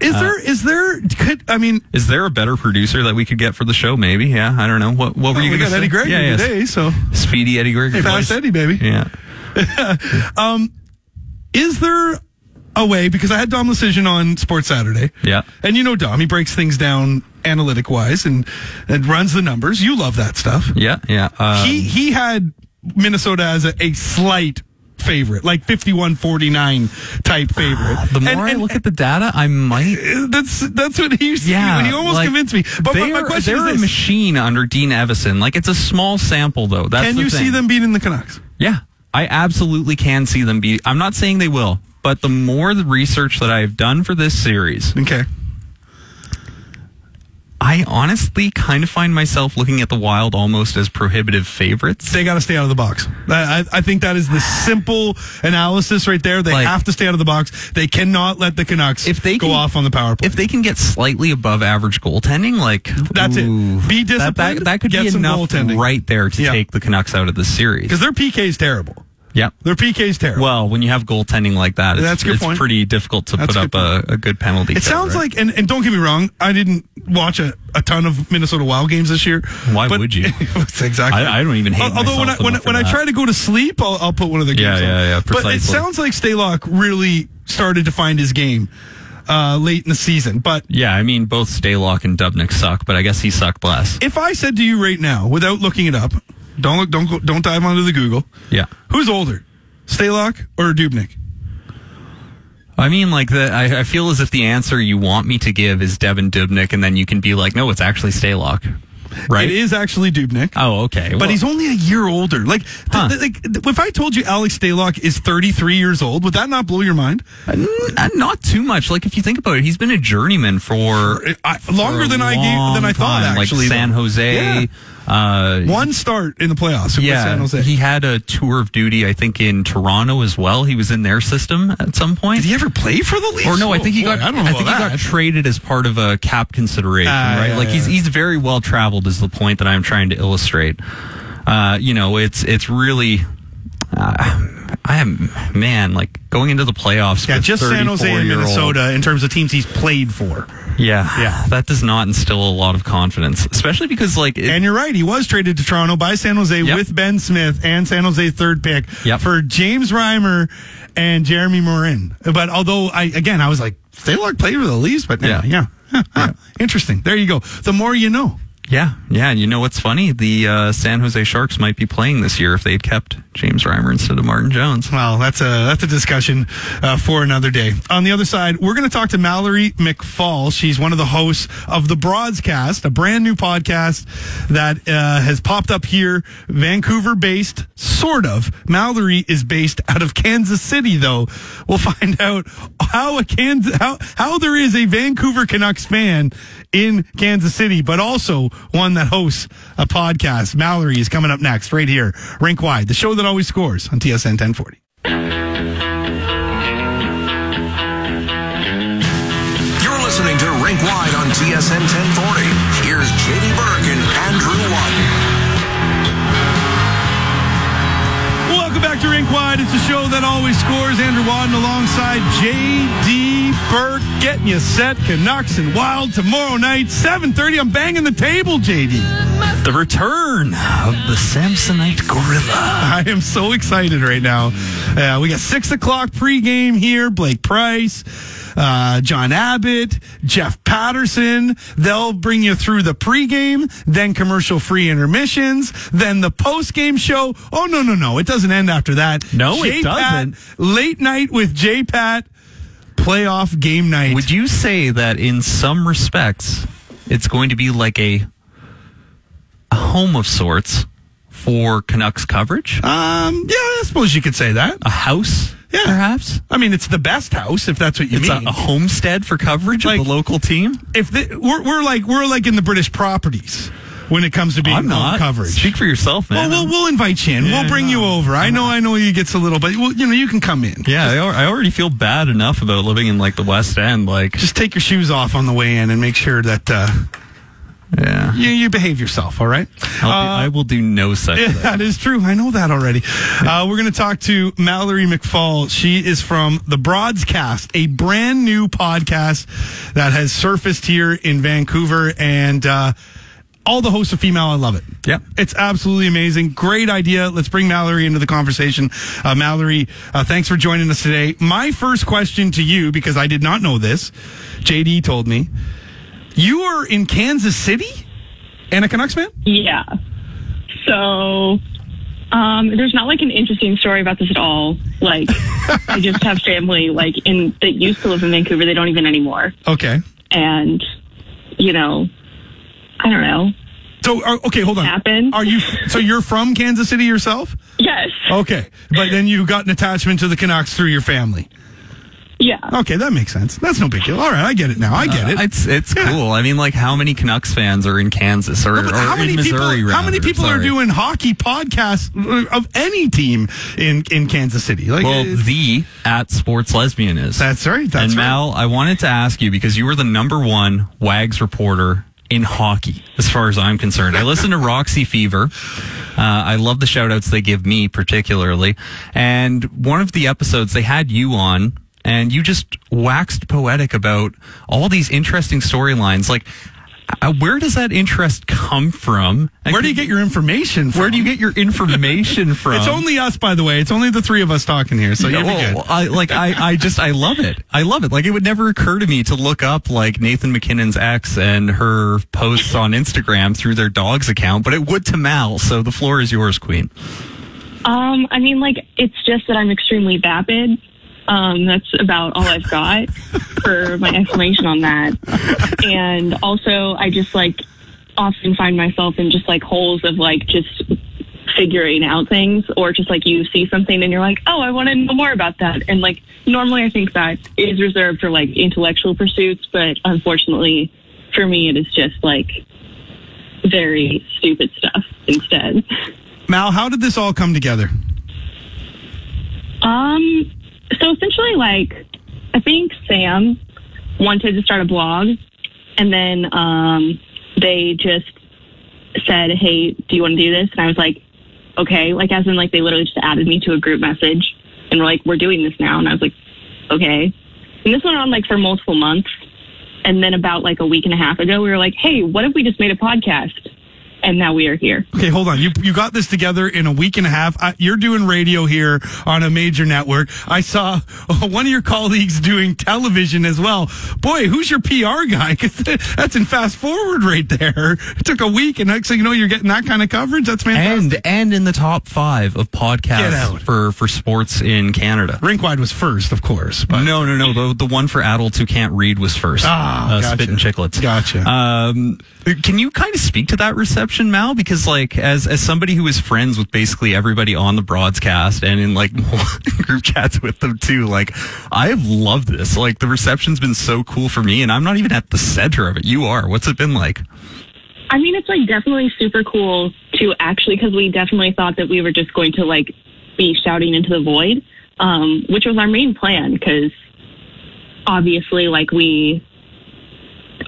Is there is there could I mean Is there a better producer that we could get for the show? Maybe. Yeah, I don't know. What What were you we going got say? Eddie Gregory yeah, yeah. today, so Speedy Eddie Gregory. fast. Eddie baby. Yeah. (laughs) um, Is there a way because I had Dom Decision on Sports Saturday. Yeah. And you know Dom, he breaks things down analytic wise and, and runs the numbers. You love that stuff. Yeah, yeah. Um, he he had Minnesota as a, a slight favorite, like 51-49 type favorite. the more And- I look at the data, I might (laughs) that's that's what he used to Yeah, he almost like, convinced me. But my, my question they're is a machine under Dean Evason. Like it's a small sample, though. That's Can you thing. see them beating the Canucks? Yeah, I absolutely can see them beat. I'm not saying they will, but the more the research that I've done for this series, Okay. I honestly kind of find myself looking at the Wild almost as prohibitive favorites. They got to stay out of the box. I, I think that is the simple analysis right there. They Like- have to stay out of the box. They cannot let the Canucks If they go can- off on the power play. if they can get slightly above average goaltending, like That's it. ooh, Be that- That, disciplined, that, could get be some enough goaltending. right there to Yeah. take the Canucks out of the series. because their PK is terrible. Yep. Their PK is terrible. Well, when you have goaltending like that, it's, That's good it's point. pretty difficult to That's put up a, a good penalty. It kill, sounds right? like, and, and don't get me wrong, I didn't watch a, a ton of Minnesota Wild games this year. Why would you? (laughs) exactly. I- I don't even hate it. Although when I when, I- when I try to go to sleep, I'll, I'll put one of the games. Yeah, on. yeah, yeah, But it sounds like Stalock really started to find his game uh, late in the season. But Yeah, I mean both Stalock and Dubnyk suck, but I guess he sucked less. if I said to you right now, without looking it up, don't look, don't don't dive onto the Google. Yeah. Who's older, Stalock or Dubnyk? I mean, like the I, I feel as if the answer you want me to give is Devan Dubnyk, and then you can be like, no, it's actually Stalock, right? It is actually Dubnyk. Oh, okay. But Well, he's only a year older. Like, Huh. th- like, th- if I told you Alex Stalock is 33 years old, would that not blow your mind? Uh, n- uh, not too much. Like if you think about it, he's been a journeyman for I, longer for than I gave than I thought. time, Actually, like San. Jose. Yeah. Uh, One start in the playoffs. yeah, San Jose. he had a tour of duty. I think in Toronto as well. He was in their system at some point. Did he ever play for the Leafs? Or no, I think he boy, got. I I, don't know think he got traded as part of a cap consideration, Ah, right? yeah, like he's yeah. he's very well traveled. Is the point that I'm trying to illustrate? Uh, you know, it's it's really. Uh, I am man, like going into the playoffs. Yeah, with just San Jose and 34-year-old Minnesota in terms of teams he's played for. Yeah, Yeah. that does not instill a lot of confidence, especially because like it, And you're right, he was traded to Toronto by San Jose Yep. with Ben Smith and San Jose's third pick Yep. for James Reimer and Jeremy Morin. But although I again I was like, Stalock played for the Leafs, but yeah, Yeah. (laughs) yeah. Huh, huh. Interesting. There you go. The more you know. Yeah, yeah. You know what's funny? The uh, San Jose Sharks might be playing this year if they'd kept James Reimer instead of Martin Jones. Well, that's a that's a discussion uh, for another day. On the other side, we're going to talk to Mallory McFall. She's one of the hosts of the Broadscast, a brand new podcast that uh, has popped up here, Vancouver-based, sort of. Mallory is based out of Kansas City, though. We'll find (laughs) out how a Kansas how how there is a Vancouver Canucks fan in Kansas City, but also one that hosts a podcast. Mallory is coming up next, right here, Rink Wide, the show that always scores on TSN 1040. You're listening to Rink Wide on TSN 1040. It's a show that always scores. Andrew Wadden alongside JD Burke, getting you set. Canucks and Wild tomorrow night, 7:30. I'm banging the table, JD. The return of the Samsonite Gorilla. I am so excited right now. Uh, we got six o'clock pregame here. Blake Price, uh, John Abbott, Jeff Patterson. They'll bring you through the pregame, then commercial free intermissions, then the postgame show. Oh no, no, no! It doesn't end after that. No, it J-Pat, doesn't. late night with J Pat. Playoff game night. Would you say that in some respects, it's going to be like a, a home of sorts for Canucks coverage? Um, yeah, I suppose you could say that. A house, Yeah. perhaps? I mean, it's the best house if that's what you mean. It's a, mean. a homestead for coverage Like- of the local team? if we're we're like we're like in the British properties when it comes to being I'm not. coverage. Speak for yourself, well, we'll we'll invite you in. Yeah, we'll bring you no. over. I know I know you gets a little, but well, you know you can come in. yeah, I, I already feel bad enough about living in like the West End. Like, Just take your shoes off on the way in and make sure that uh, yeah, you you behave yourself. All right. I'll Uh, be, I will do no such Yeah, thing. that is true. I know that already. Uh, we're going to talk to Mallory McFall. She is from the Broadscast, a brand new podcast that has surfaced here in Vancouver, and uh, all the hosts are female. I love it. yeah it's absolutely amazing. Great idea. Let's bring Mallory into the conversation. Uh, Mallory, uh, thanks for joining us today. My first question to you, because I did not know this, JD told me, you are in Kansas City and a Canucks fan. Yeah. So, um, there's not like an interesting story about this at all. Like, (laughs) I just have family like in that used to live in Vancouver. They don't even anymore. Okay. And, you know, I don't know. So uh, okay, hold on. Happened. Are you so you're from Kansas City yourself? Yes. Okay, but then you got an attachment to the Canucks through your family. Yeah. Okay, that makes sense. That's no big deal. All right, I get it now. I get it. Uh, It's it's Yeah. cool. I mean, like, how many Canucks fans are in Kansas or, But or how many in Missouri? people? How many rather, people are doing hockey podcasts of any team in in Kansas City? Like, Well, the at Sports Lesbian is. that's right. That's right. and right. Mal, I wanted to ask you because you were the number one Wags reporter in hockey, as far as I'm concerned. I listen to Roxy Fever. Uh, I love the shout outs they give me particularly. And one of the episodes they had you on and you just waxed poetic about all these interesting storylines. Like, uh, where does that interest come from? And Where do you get your information from? where do you get your information (laughs) from? It's only us, by the way. It's only the three of us talking here, so Yeah, you'll be good. I like I, I just I love it. I love it. Like it would never occur to me to look up like Nathan MacKinnon's ex and her posts on Instagram through their dog's account, but it would to Mal. So the floor is yours, Queen. Um, I mean, like, it's just that I'm extremely vapid. Um, that's about all I've got for my explanation on that. And also, I just like often find myself in just like holes of like just figuring out things, or just like you see something and you're like, oh, I want to know more about that. And like, normally I think that is reserved for like intellectual pursuits, but unfortunately for me, it is just like very stupid stuff instead. Mal, how did this all come together? Um, so essentially, like, I think Sam wanted to start a blog, and then um, they just said, "Hey, do you want to do this?" And I was like, "Okay." Like, as in, like, they literally just added me to a group message, and were like, "We're doing this now," and I was like, "Okay." And this went on like for multiple months, and then about like a week and a half ago, we were like, "Hey, what if we just made a podcast?" And now we are here. Okay, hold on. You you got this together in a week and a half. I, you're doing radio here on a major network. I saw (laughs) one of your colleagues doing television as well. Boy, who's your PR guy? (laughs) Because that's in fast forward right there. It took a week, and next thing you know, you're getting that kind of coverage. That's fantastic. And and in the top five of podcasts for for sports in Canada. Rinkwide was first, of course, but No, no, no. The, the one for adults who can't read was first. Ah, uh, gotcha. Spit and Chicklets. Gotcha. Um, can you kind of speak to that reception? Mal? Because like as as somebody who is friends with basically everybody on the Broadscast and in like (laughs) group chats with them too, like I have loved this. Like the reception's been so cool for me, and I'm not even at the center of it. You are. What's it been like? I mean, it's like definitely super cool to actually because we definitely thought that we were just going to like be shouting into the void, um, which was our main plan because obviously, like we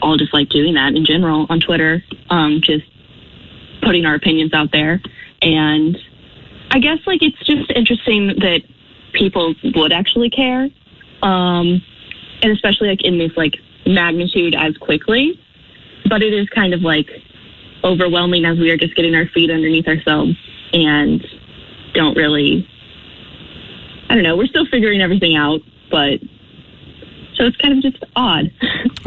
all just like doing that in general on Twitter, um, just putting our opinions out there. And I guess like it's just interesting that people would actually care, um, and especially like in this like magnitude as quickly. But it is kind of like overwhelming as we are just getting our feet underneath ourselves and don't really. I don't know. We're still figuring everything out, but so it's kind of just odd.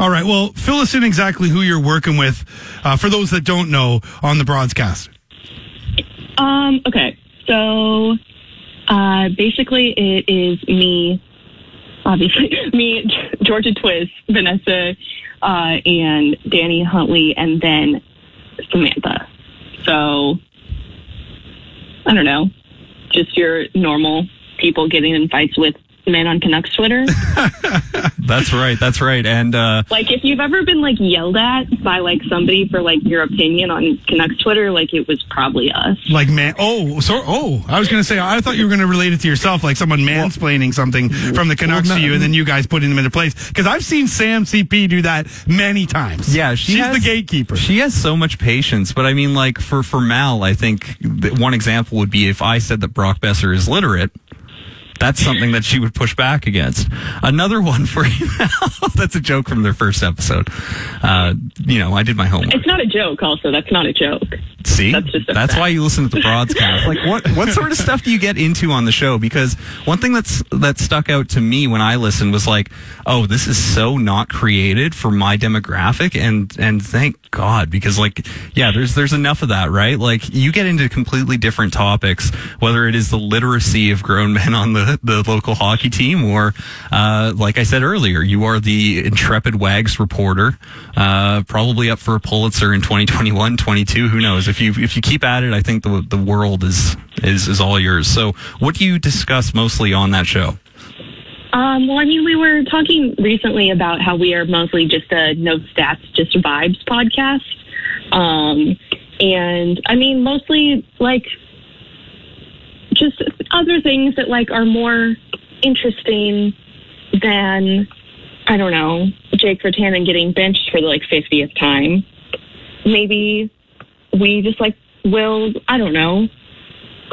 All right. Well, fill us in exactly who you're working with uh, for those that don't know on the Broadscast. Um, okay. So uh, basically, it is me, obviously, (laughs) me, (laughs) Georgia Twiz, Vanessa, uh, and Danny Huntley, and then Samantha. So I don't know. Just your normal people getting in fights with men on Canucks Twitter. (laughs) That's right. That's right. And uh, like if you've ever been like yelled at by like somebody for like your opinion on Canucks Twitter, like it was probably us. Like man, oh, so oh, I was gonna say I thought you were gonna relate it to yourself, like someone mansplaining something from the Canucks well, no- to you, and then you guys putting them into place. Because I've seen Sam CP do that many times. Yeah, she she's has- the gatekeeper. She has so much patience, but I mean, like for for Mal, I think one example would be if I said that Brock Boeser is literate. That's something that she would push back against. Another one for (laughs) you. that's a joke from their first episode. Uh, you know, I did my homework. It's not a joke. Also, that's not a joke. See, That's just a that's why you listen to the Broadscast. Like, what what sort of stuff do you get into on the show? Because one thing that's that stuck out to me when I listened was like, oh, this is so not created for my demographic, and and thank God because like, yeah, there's there's enough of that, right? Like, you get into completely different topics, whether it is the literacy of grown (laughs) men on the the local hockey team, or uh, like I said earlier, you are the intrepid Wags reporter, uh, probably up for a Pulitzer in 2021, 22. Who knows? If you if you keep at it, I think the the world is is is all yours. So, what do you discuss mostly on that show? Um, well, I mean, we were talking recently about how we are mostly just a no stats, just vibes podcast. Um, and I mean, mostly like just other things that like are more interesting than I don't know Jake Virtanen getting benched for the like 50th time. Maybe we just like will I don't know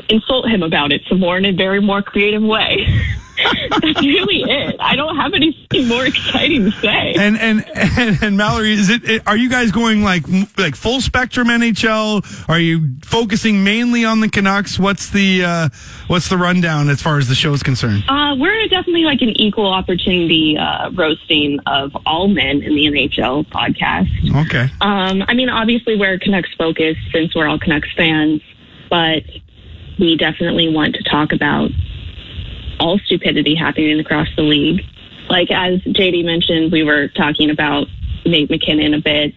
insult him about it some more in a very more creative way. (laughs) That's really it. I don't have anything more exciting to say. And, and and and Mallory, is it, it? Are you guys going like like full spectrum NHL? Are you focusing mainly on the Canucks? What's the uh, what's the rundown as far as the show is concerned? Uh, we're definitely like an equal opportunity uh, roasting of all men in the NHL podcast. Okay. Um, I mean, obviously we're Canucks focused since we're all Canucks fans, but we definitely want to talk about all stupidity happening across the league. Like as JD mentioned, we were talking about Nate MacKinnon a bit.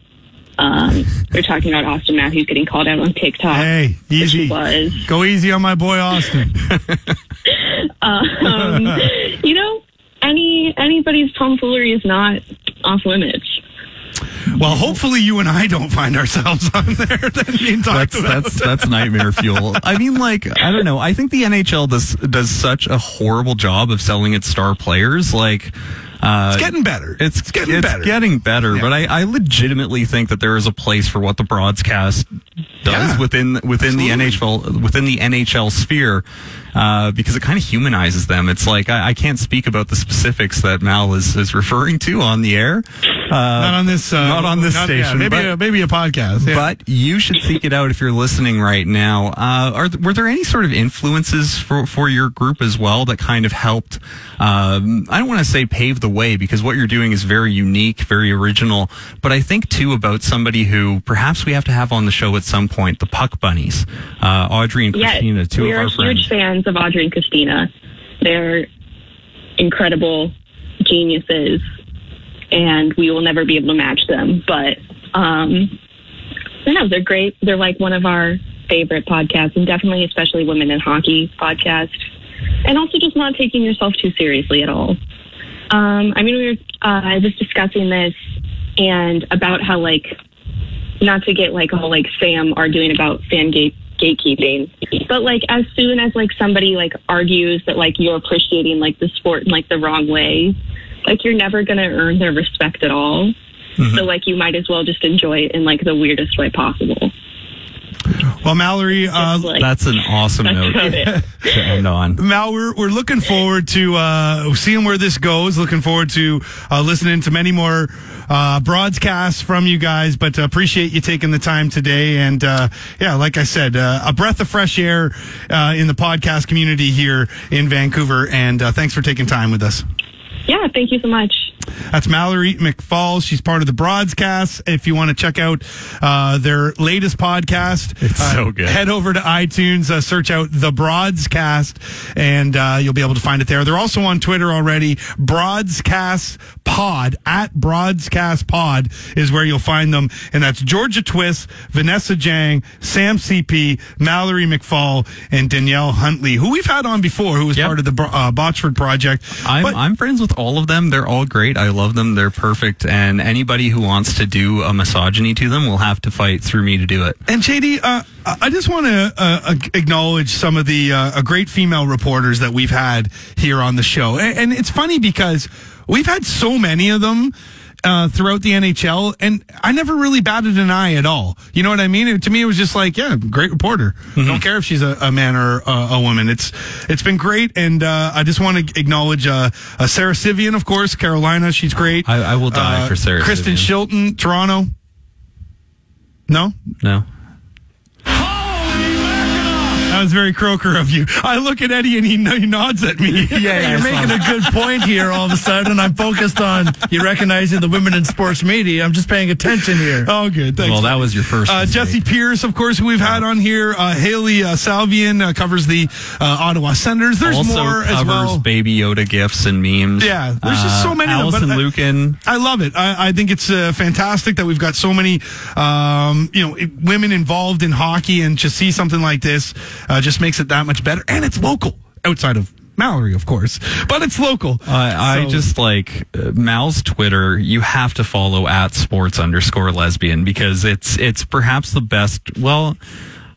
Um, we were talking about Auston Matthews getting called out on TikTok. Hey, easy. was Go easy on my boy Austin. (laughs) um, you know, any anybody's tomfoolery is not off limits. Well, hopefully you and I don't find ourselves on there. Being talked That's that's that's nightmare fuel. I mean, like I don't know. I think the NHL does does such a horrible job of selling its star players. Like. Uh, It's getting better. It's, It's getting it's better. getting better, Yeah. but I, I legitimately think that there is a place for what the Broadscast does Yeah. within within the NHL within the NHL sphere, uh, because it kind of humanizes them. It's like I, I can't speak about the specifics that Mal is, is referring to on the air. Uh, not on this. Uh, not on this yeah, station. maybe but- a, maybe a podcast. yeah. but you should seek it out if you're listening right now. Uh, are th- were there any sort of influences for for your group as well that kind of helped? Um, I don't want to say pave the way because what you're doing is very unique, very original. But I think too about somebody who perhaps we have to have on the show at some point. The Puck Bunnies, uh, Audrey and Yes, Christina, two we of are our huge friends. Of Audrey and Christina. They're incredible geniuses, and we will never be able to match them. But um, know they're great. They're like one of our favorite podcasts, and definitely, especially women in hockey podcast. And also, just not taking yourself too seriously at all. Um, I mean, we were. Uh, was discussing this and about how like not to get like all like Sam arguing about fan gate gatekeeping, but like as soon as like somebody like argues that like you're appreciating like the sport in like the wrong way, like you're never gonna earn their respect at all. Mm-hmm. So like you might as well just enjoy it in like the weirdest way possible. Well, Mallory, uh, like, That's an awesome note (laughs) to end on. Mal, we're, we're looking forward to uh, seeing where this goes. Looking forward to uh, listening to many more uh, broadcasts from you guys. But uh, appreciate you taking the time today. And uh, yeah, like I said, uh, a breath of fresh air uh, in the podcast community here in Vancouver. And uh, thanks for taking time with us. Yeah, thank you so much. That's Mallory McFall. She's part of the Broadscast. If you want to check out uh, their latest podcast, It's uh, so good. Head over to iTunes, uh, search out the Broadscast, and uh, you'll be able to find it there. They're also on Twitter already. Broadscast Pod at Broadscast Pod is where you'll find them, and that's Georgia Twist, Vanessa Jang, Sam CP, Mallory McFall, and Danielle Huntley, who we've had on before, who was Yep. part of the Bro- uh, Botchford Project. I'm, But- I'm friends with all of them. They're all great. I love them. They're perfect. And anybody who wants to do a misogyny to them will have to fight through me to do it. And JD, uh, I just want to uh, acknowledge some of the uh, great female reporters that we've had here on the show. And, and it's funny because we've had so many of them. Uh, throughout the NHL, and I never really batted an eye at all. You know what I mean? It- to me, it was just like, yeah, great reporter. Don't care if she's a, a man or a, a woman. It's it's been great, and uh, I just want to acknowledge uh, uh, Sarah Civian, of course, Carolina. She's great. I- I will die Uh, for Sarah Kristen Civian. Shilton, Toronto. No, No? That was very croaker of you. I look at Eddie and he, he nods at me. (laughs) Yeah, you're making a good point here. All of a sudden, I'm focused on you recognizing the women in sports media. I'm just paying attention here. (laughs) Oh, good. Thanks. Well, that was your first. Uh. Jessi Pierce, of course, who we've had on here. Uh, Hailey uh, Salvian uh, covers the uh, Ottawa Senators. There's also more covers as well. Baby Yoda gifts and memes. Yeah, there's just so many of them, Allison but I- I love it. I, I think it's uh, fantastic that we've got so many, um, you know, women involved in hockey, and to see something like this uh, just makes it that much better. And it's local, outside of Mallory, of course, but it's local. I, I just like uh, Mal's Twitter. You have to follow at sports underscore lesbian because it's it's perhaps the best. Well,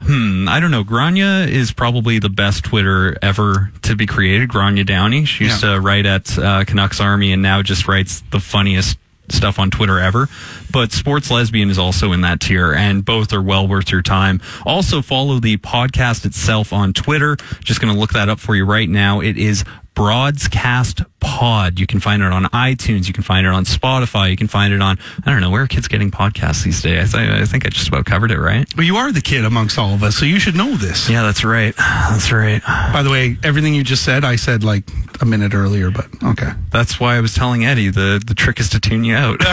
hmm, I don't know. Grania is probably the best Twitter ever to be created. Grania Downey. She used Yeah. to write at uh, Canucks Army and now just writes the funniest stuff on Twitter ever. But Sports Lesbian is also in that tier, and both are well worth your time. Also, follow the podcast itself on Twitter. Just going to look that up for you right now. It is Broadscast Pod. You can find it on iTunes. You can find it on Spotify. You can find it on, I don't know, where are kids getting podcasts these days? I, I think I just about covered it, right? Well, you are the kid amongst all of us, so you should know this. Yeah, that's right. That's right. By the way, everything you just said, I said like a minute earlier, but okay. That's why I was telling Eddie the, the trick is to tune you out. (laughs)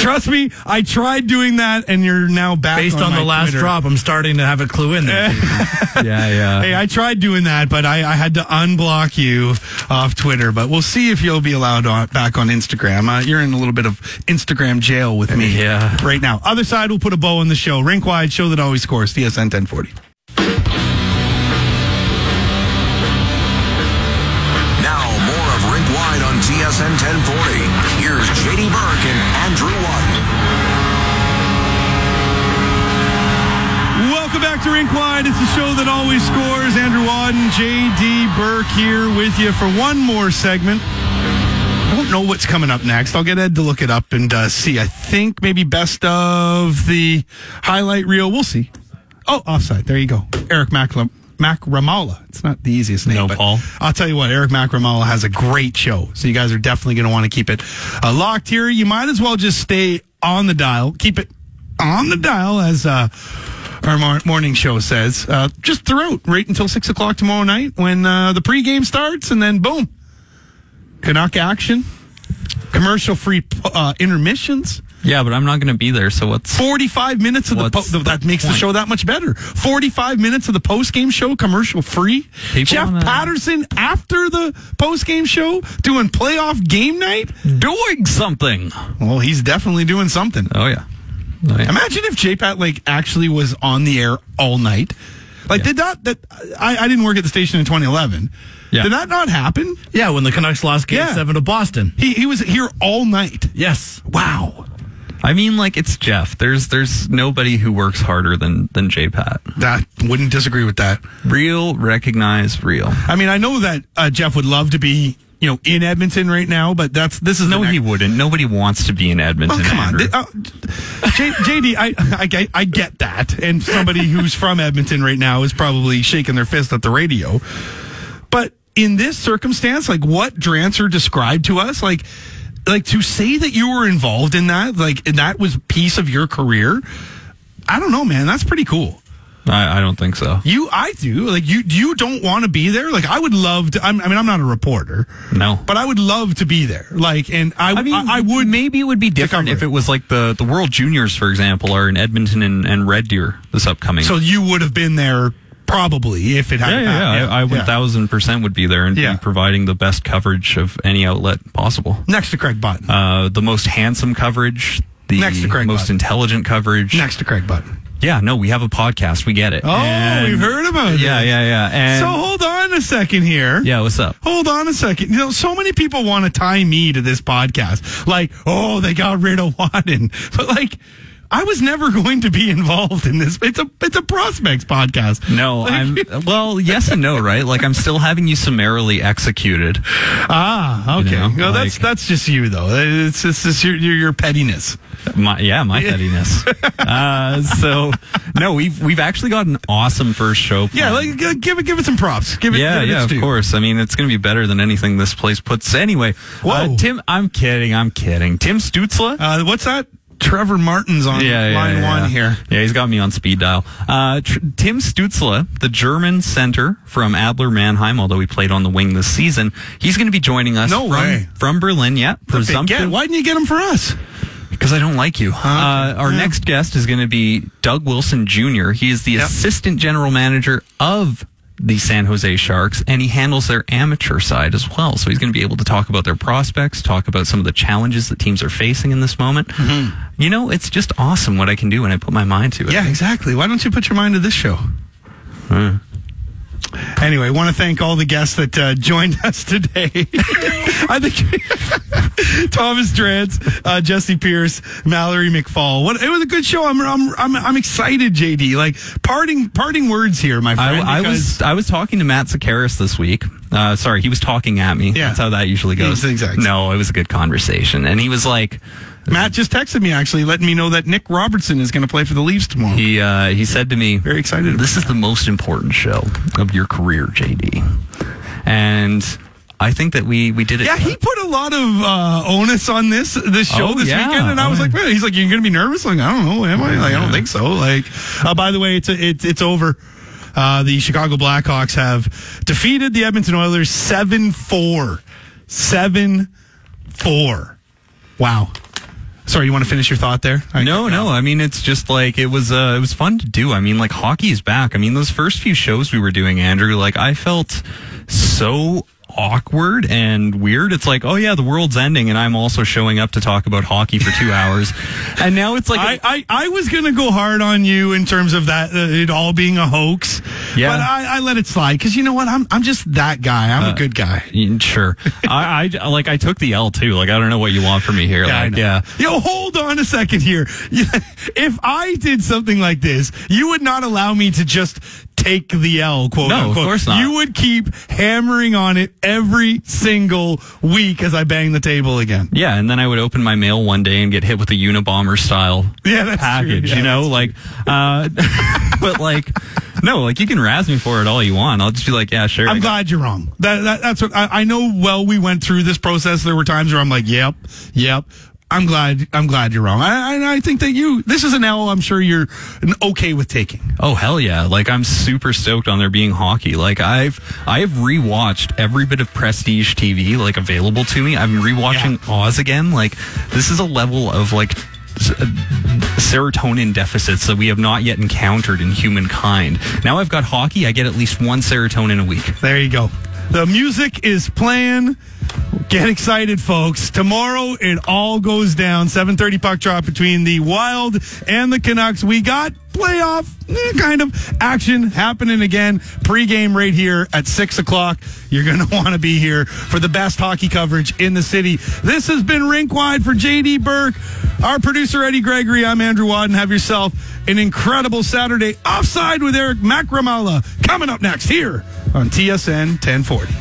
Trust me, I tried doing that, and you're now back. Based on, my the last Twitter. drop, I'm starting to have a clue in there. (laughs) yeah, yeah. Hey, I tried doing that, but I, I had to unblock you off Twitter. But we'll see if you'll be allowed on, back on Instagram. Uh, you're in a little bit of Instagram jail with me Yeah. right now. Other side, we'll put a bow on the show. Rink wide, show that always scores. TSN 1040. Now, more of Rink Wide on TSN 1040. Here's JD Burke and Andrew Watt. Welcome back to Rink Wide. It's the show that always scores. Andrew Wadden, JD Burke here with you for one more segment. I don't know what's coming up next. I'll get Ed to look it up and uh, see. I think maybe best of the highlight reel. We'll see. Oh, offside. There you go. Eric Macramalla. It's not the easiest name. No, but Paul. I'll tell you what, Eric Macramalla has a great show. So you guys are definitely going to want to keep it uh, locked here. You might as well just stay on the dial. Keep it on the dial as uh, our mor- morning show says. Uh, just throughout, right until 6 o'clock tomorrow night when uh, the pregame starts, and then boom. Canuck action, commercial free uh, intermissions. Yeah, but I'm not going to be there. So what's 45 minutes of the, po- the that makes the show that much better. 45 minutes of the post game show commercial free. People Jeff wanna- Patterson after the post game show doing playoff game night. doing something? Well, he's definitely doing something. Oh yeah. Imagine if JPat like actually was on the air all night. Like, Yeah. did that? That I, I didn't work at the station in 2011. Yeah. Did that not happen? Yeah, when the Canucks lost Game Yeah. Seven to Boston. He he was here all night. Yes. Wow. I mean, like it's Jeff. There's there's nobody who works harder than than JPat. That wouldn't disagree with that. Real, recognized, real. I mean, I know that uh, Jeff would love to be, you know, in Edmonton right now, but that's this is No, next- he wouldn't. Nobody wants to be in Edmonton. Oh, come on. Th- uh, J- JD, I, I, get- I get that. And somebody who's from Edmonton right now is probably shaking their fist at the radio. But in this circumstance, like what Drancer described to us, like, like to say that you were involved in that, like, and that was piece of your career. I don't know, man. That's pretty cool. I, I don't think so. You, I do. Like, you, you don't want to be there. Like, I would love to. I'm, I mean, I'm not a reporter, No. but I would love to be there. Like, and I, I mean, I, I would. Maybe it would be different if it. was like the the World Juniors, for example, are in Edmonton and, and Red Deer this upcoming. So you would have been there probably if it had yeah, yeah, yeah. I, I one thousand percent would be there and Yeah. be providing the best coverage of any outlet possible. Next to Craig Button. Uh, the most handsome coverage, the Next to Craig most Button. intelligent coverage. Next to Craig Button. Yeah, no, we have a podcast. We get it. Oh, we've heard about it. Yeah, yeah, yeah. And so hold on a second here. yeah, what's up? Hold on a second. You know, so many people want to tie me to this podcast. Like, oh, they got rid of Wadden. (laughs) But like, I was never (laughs) going to be involved in this. It's a it's a prospects podcast. No, Like- I'm (laughs) well, yes and no, right? Like I'm still having you summarily executed. Ah, okay. You know, no, that's like- that's just you though. It's it's just your your, your pettiness. My, yeah, my (laughs) pettiness. uh, so no, we've we've actually got an awesome first show. Yeah, like give it give it some props. Give it. yeah, give it yeah, of course. I mean, it's going to be better than anything this place puts. Anyway, Whoa. uh, Tim, I'm kidding. I'm kidding. Tim Stützle. Uh, what's that? Trevor Martin's on yeah, yeah, line yeah, one here. Yeah, he's got me on speed dial. Uh, tr- Tim Stützle, the German center from Adler Mannheim, although he played on the wing this season, he's going to be joining us No from, way. from Berlin. Yeah, presumptive. Why didn't you get him for us? Because I don't like you. Uh, our Yeah. next guest is going to be Doug Wilson Jr. He is the Yep. assistant general manager of the San Jose Sharks, and he handles their amateur side as well. So he's going to be able to talk about their prospects, talk about some of the challenges that teams are facing in this moment. Mm-hmm. You know, it's just awesome what I can do when I put my mind to it. Yeah, exactly. Why don't you put your mind to this show? Anyway, want to thank all the guests that uh, joined (laughs) us today. I think (laughs) Thomas Drance, uh, Jessi Pierce, Mallory McFall. What it was a good show. I'm I'm I'm, I'm excited, JD. Like parting parting words here, my friend. I, I was I was talking to Matt Sekeres this week. Uh, sorry, he was talking at me. Yeah. That's how that usually goes. Exactly. No, it was a good conversation, and he was like, Matt just texted me actually, letting me know that Nick Robertson is going to play for the Leafs tomorrow. he uh, he said to me, Very excited. This is the most important show of your career, JD. And I think that we we did it. Yeah, he put a lot of uh, onus on this this show Oh, this yeah. weekend, and I was Oh, like, "Man," he's like, "You're gonna be nervous?" Like, I don't know, am I? Like, I don't think so. Like, uh, by the way, it's it's it's over. Uh, the Chicago Blackhawks have defeated the Edmonton Oilers 7 4. 7 4. Wow. Sorry, you want to finish your thought there? I- No, no. I mean, it's just like it was. Uh, it was fun to do. I mean, like hockey is back. I mean, those first few shows we were doing, Andrew. Like, I felt so awkward and weird. It's like, oh yeah, the world's ending, and I'm also showing up to talk about hockey for two hours. (laughs) And now it's like, I, I, I was going to go hard on you in terms of that, uh, it all being a hoax. Yeah. But I, I let it slide because you know what? I'm, I'm just that guy. I'm a good guy. Sure. (laughs) I, I like I took the L too. Like I don't know what you want from me here. I like yeah. Yo, hold on a second here. (laughs) If I did something like this, you would not allow me to just take the L, quote No, of course not. You would keep hammering on it every single week as I bang the table again. Yeah, and then I would open my mail one day and get hit with a Unabomber style (laughs) Yeah, package, Yeah, you know, like, uh, (laughs) but like, no, like you can razz me for it all you want. I'll just be like, yeah, sure. I'm glad you're wrong. That, that that's what I, I know. Well, we went through this process. There were times where I'm like, "Yep, yep." I'm glad. I'm glad you're wrong. I, I, I think that you. This is an L. I'm sure you're okay with taking. Oh hell yeah! Like I'm super stoked on there being hockey. Like I've I have rewatched every bit of prestige TV like available to me. I'm rewatching Oz again. Like this is a level of like uh, serotonin deficits that we have not yet encountered in humankind. Now I've got hockey. I get at least one serotonin a week. There you go. The music is playing. Get excited, folks. Tomorrow it all goes down. 7:30 puck drop between the Wild and the Canucks. We got playoff eh, kind of action happening again. Pre-game right here at six o'clock. You're going (laughs) to want to be here for the best hockey coverage in the city. This has been Rink Wide for JD Burke, our producer Eddie Gregory. I'm Andrew Wadden. Have yourself an incredible Saturday. Offside with Eric Macramalla coming up next here on TSN 1040.